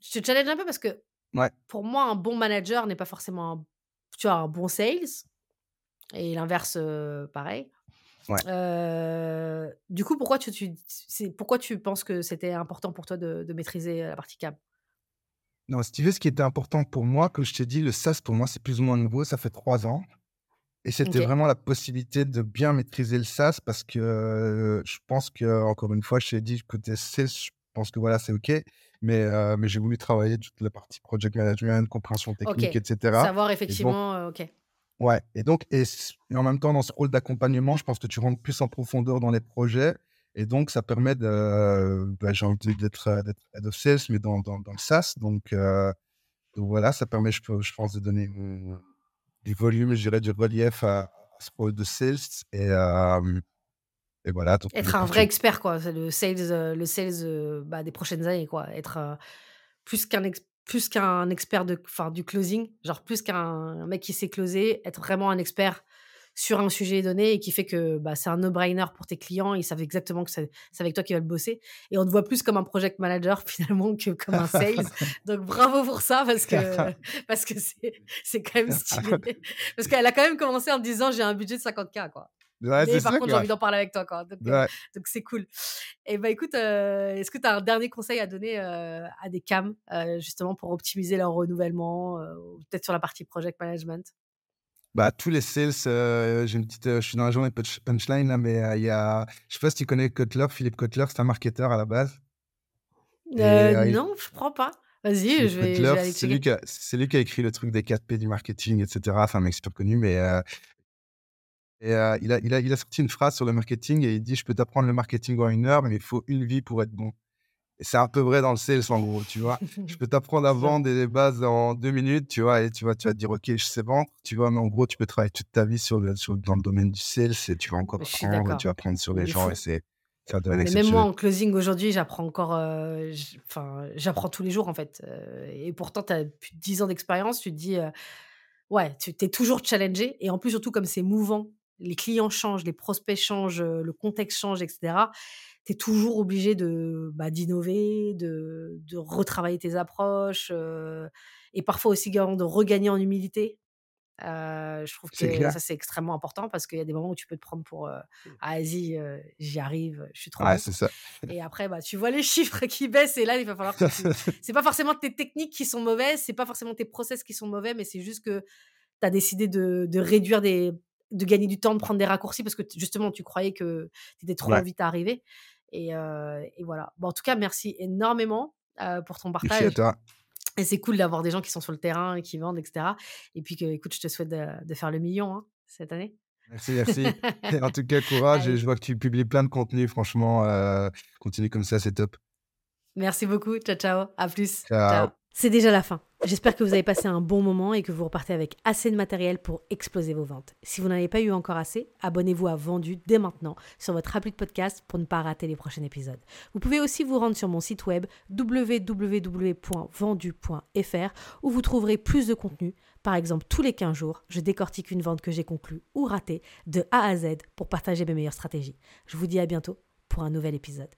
Je te challenge un peu parce que ouais. pour moi, un bon manager n'est pas forcément un, tu vois, un bon sales. Et l'inverse, pareil. Ouais. du coup, pourquoi tu, tu, pourquoi tu penses que c'était important pour toi de, de, maîtriser la partie CAM Non, si tu veux, ce qui était important pour moi, comme je t'ai dit, le SaaS, pour moi, c'est plus ou moins nouveau. Ça fait trois ans. Et c'était vraiment la possibilité de bien maîtriser le SaaS parce que je pense que, encore une fois, je t'ai dit, côté sales, je pense que voilà, c'est OK. Mais, mais j'ai voulu travailler toute la partie project management, compréhension technique, etc. Savoir effectivement, OK. Ouais, et donc, et, en même temps, dans ce rôle d'accompagnement, je pense que tu rentres plus en profondeur dans les projets. Et donc, ça permet de, bah, j'ai envie d'être head of sales, mais dans, dans, dans le SaaS. Donc, euh, donc, voilà, ça permet, je, je pense, de donner du volume, je dirais, du relief à, ce rôle de sales. Et, euh, et voilà. être un vrai expert, quoi. Le sales, euh, le sales bah, des prochaines années, quoi. Être plus qu'un expert plus qu'un expert de, enfin, du closing, genre plus qu'un mec qui sait closer, être vraiment un expert sur un sujet donné et qui fait que bah, c'est un no-brainer pour tes clients, ils savent exactement que c'est avec toi qu'ils veulent bosser. Et on te voit plus comme un project manager finalement que comme un sales. Donc bravo pour ça parce que parce que c'est quand même stylé. parce qu'elle a quand même commencé en disant j'ai un budget de 50K quoi. Ouais, par contre, j'ai envie d'en parler avec toi. Quoi. Donc, euh, c'est cool. Et bah écoute, euh, est-ce que tu as un dernier conseil à donner euh, à des CAM, justement, pour optimiser leur renouvellement, peut-être sur la partie project management? Bah, tous les sales, j'ai une petite, je suis dans la journée punchline là, mais il y a, je sais pas si tu connais Kotler, Philippe Kotler, c'est un marketeur à la base. non, je crois pas. Vas-y, je vais, C'est lui, qui a, écrit le truc des 4P du marketing, etc. Enfin, un mec super connu, mais et il, a, il, a, il a sorti une phrase sur le marketing et il dit Je peux t'apprendre le marketing en une heure, mais il faut une vie pour être bon. Et c'est un peu vrai dans le sales, en gros, tu vois. Je peux t'apprendre à vendre des bases en deux minutes, tu vois, et tu vois, tu vas te dire, OK, je sais vendre, tu vois, mais en gros, tu peux travailler toute ta vie sur le, sur, dans le domaine du sales et tu vas encore apprendre, tu vas apprendre sur les gens et c'est. Ça même moi en closing aujourd'hui, j'apprends encore, enfin, j'apprends tous les jours en fait. et pourtant, tu as plus de 10 ans d'expérience, tu te dis, ouais, tu es toujours challengé. Et en plus, surtout comme c'est mouvant les clients changent, les prospects changent, le contexte change, etc. Tu es toujours obligé de bah, d'innover, de, de, retravailler tes approches et parfois aussi de regagner en humilité. je trouve que ça c'est extrêmement important parce qu'il y a des moments où tu peux te prendre pour mmh. ah vas-y j'y arrive je suis trop ouais, ça. et après bah tu vois les chiffres qui baissent et là il va falloir que c'est pas forcément tes techniques qui sont mauvaises c'est pas forcément tes process qui sont mauvais mais c'est juste que tu as décidé de, de réduire des, de gagner du temps, de prendre des raccourcis parce que justement, tu croyais que tu étais trop vite arrivé. Et, et voilà. Bon, en tout cas, merci énormément pour ton partage. Merci à toi. Et c'est cool d'avoir des gens qui sont sur le terrain, qui vendent, etc. Et puis, que, écoute, je te souhaite de, faire le million hein, cette année. Merci, merci. en tout cas, courage. Et je vois que tu publies plein de contenu. Franchement, continue comme ça, c'est top. Merci beaucoup. Ciao, ciao. À plus. ciao. C'est déjà la fin. J'espère que vous avez passé un bon moment et que vous repartez avec assez de matériel pour exploser vos ventes. Si vous n'en avez pas eu encore assez, abonnez-vous à Vendu dès maintenant sur votre appli de podcast pour ne pas rater les prochains épisodes. Vous pouvez aussi vous rendre sur mon site web www.vendu.fr où vous trouverez plus de contenu. Par exemple, tous les 15 jours, je décortique une vente que j'ai conclue ou ratée de A à Z pour partager mes meilleures stratégies. Je vous dis à bientôt pour un nouvel épisode.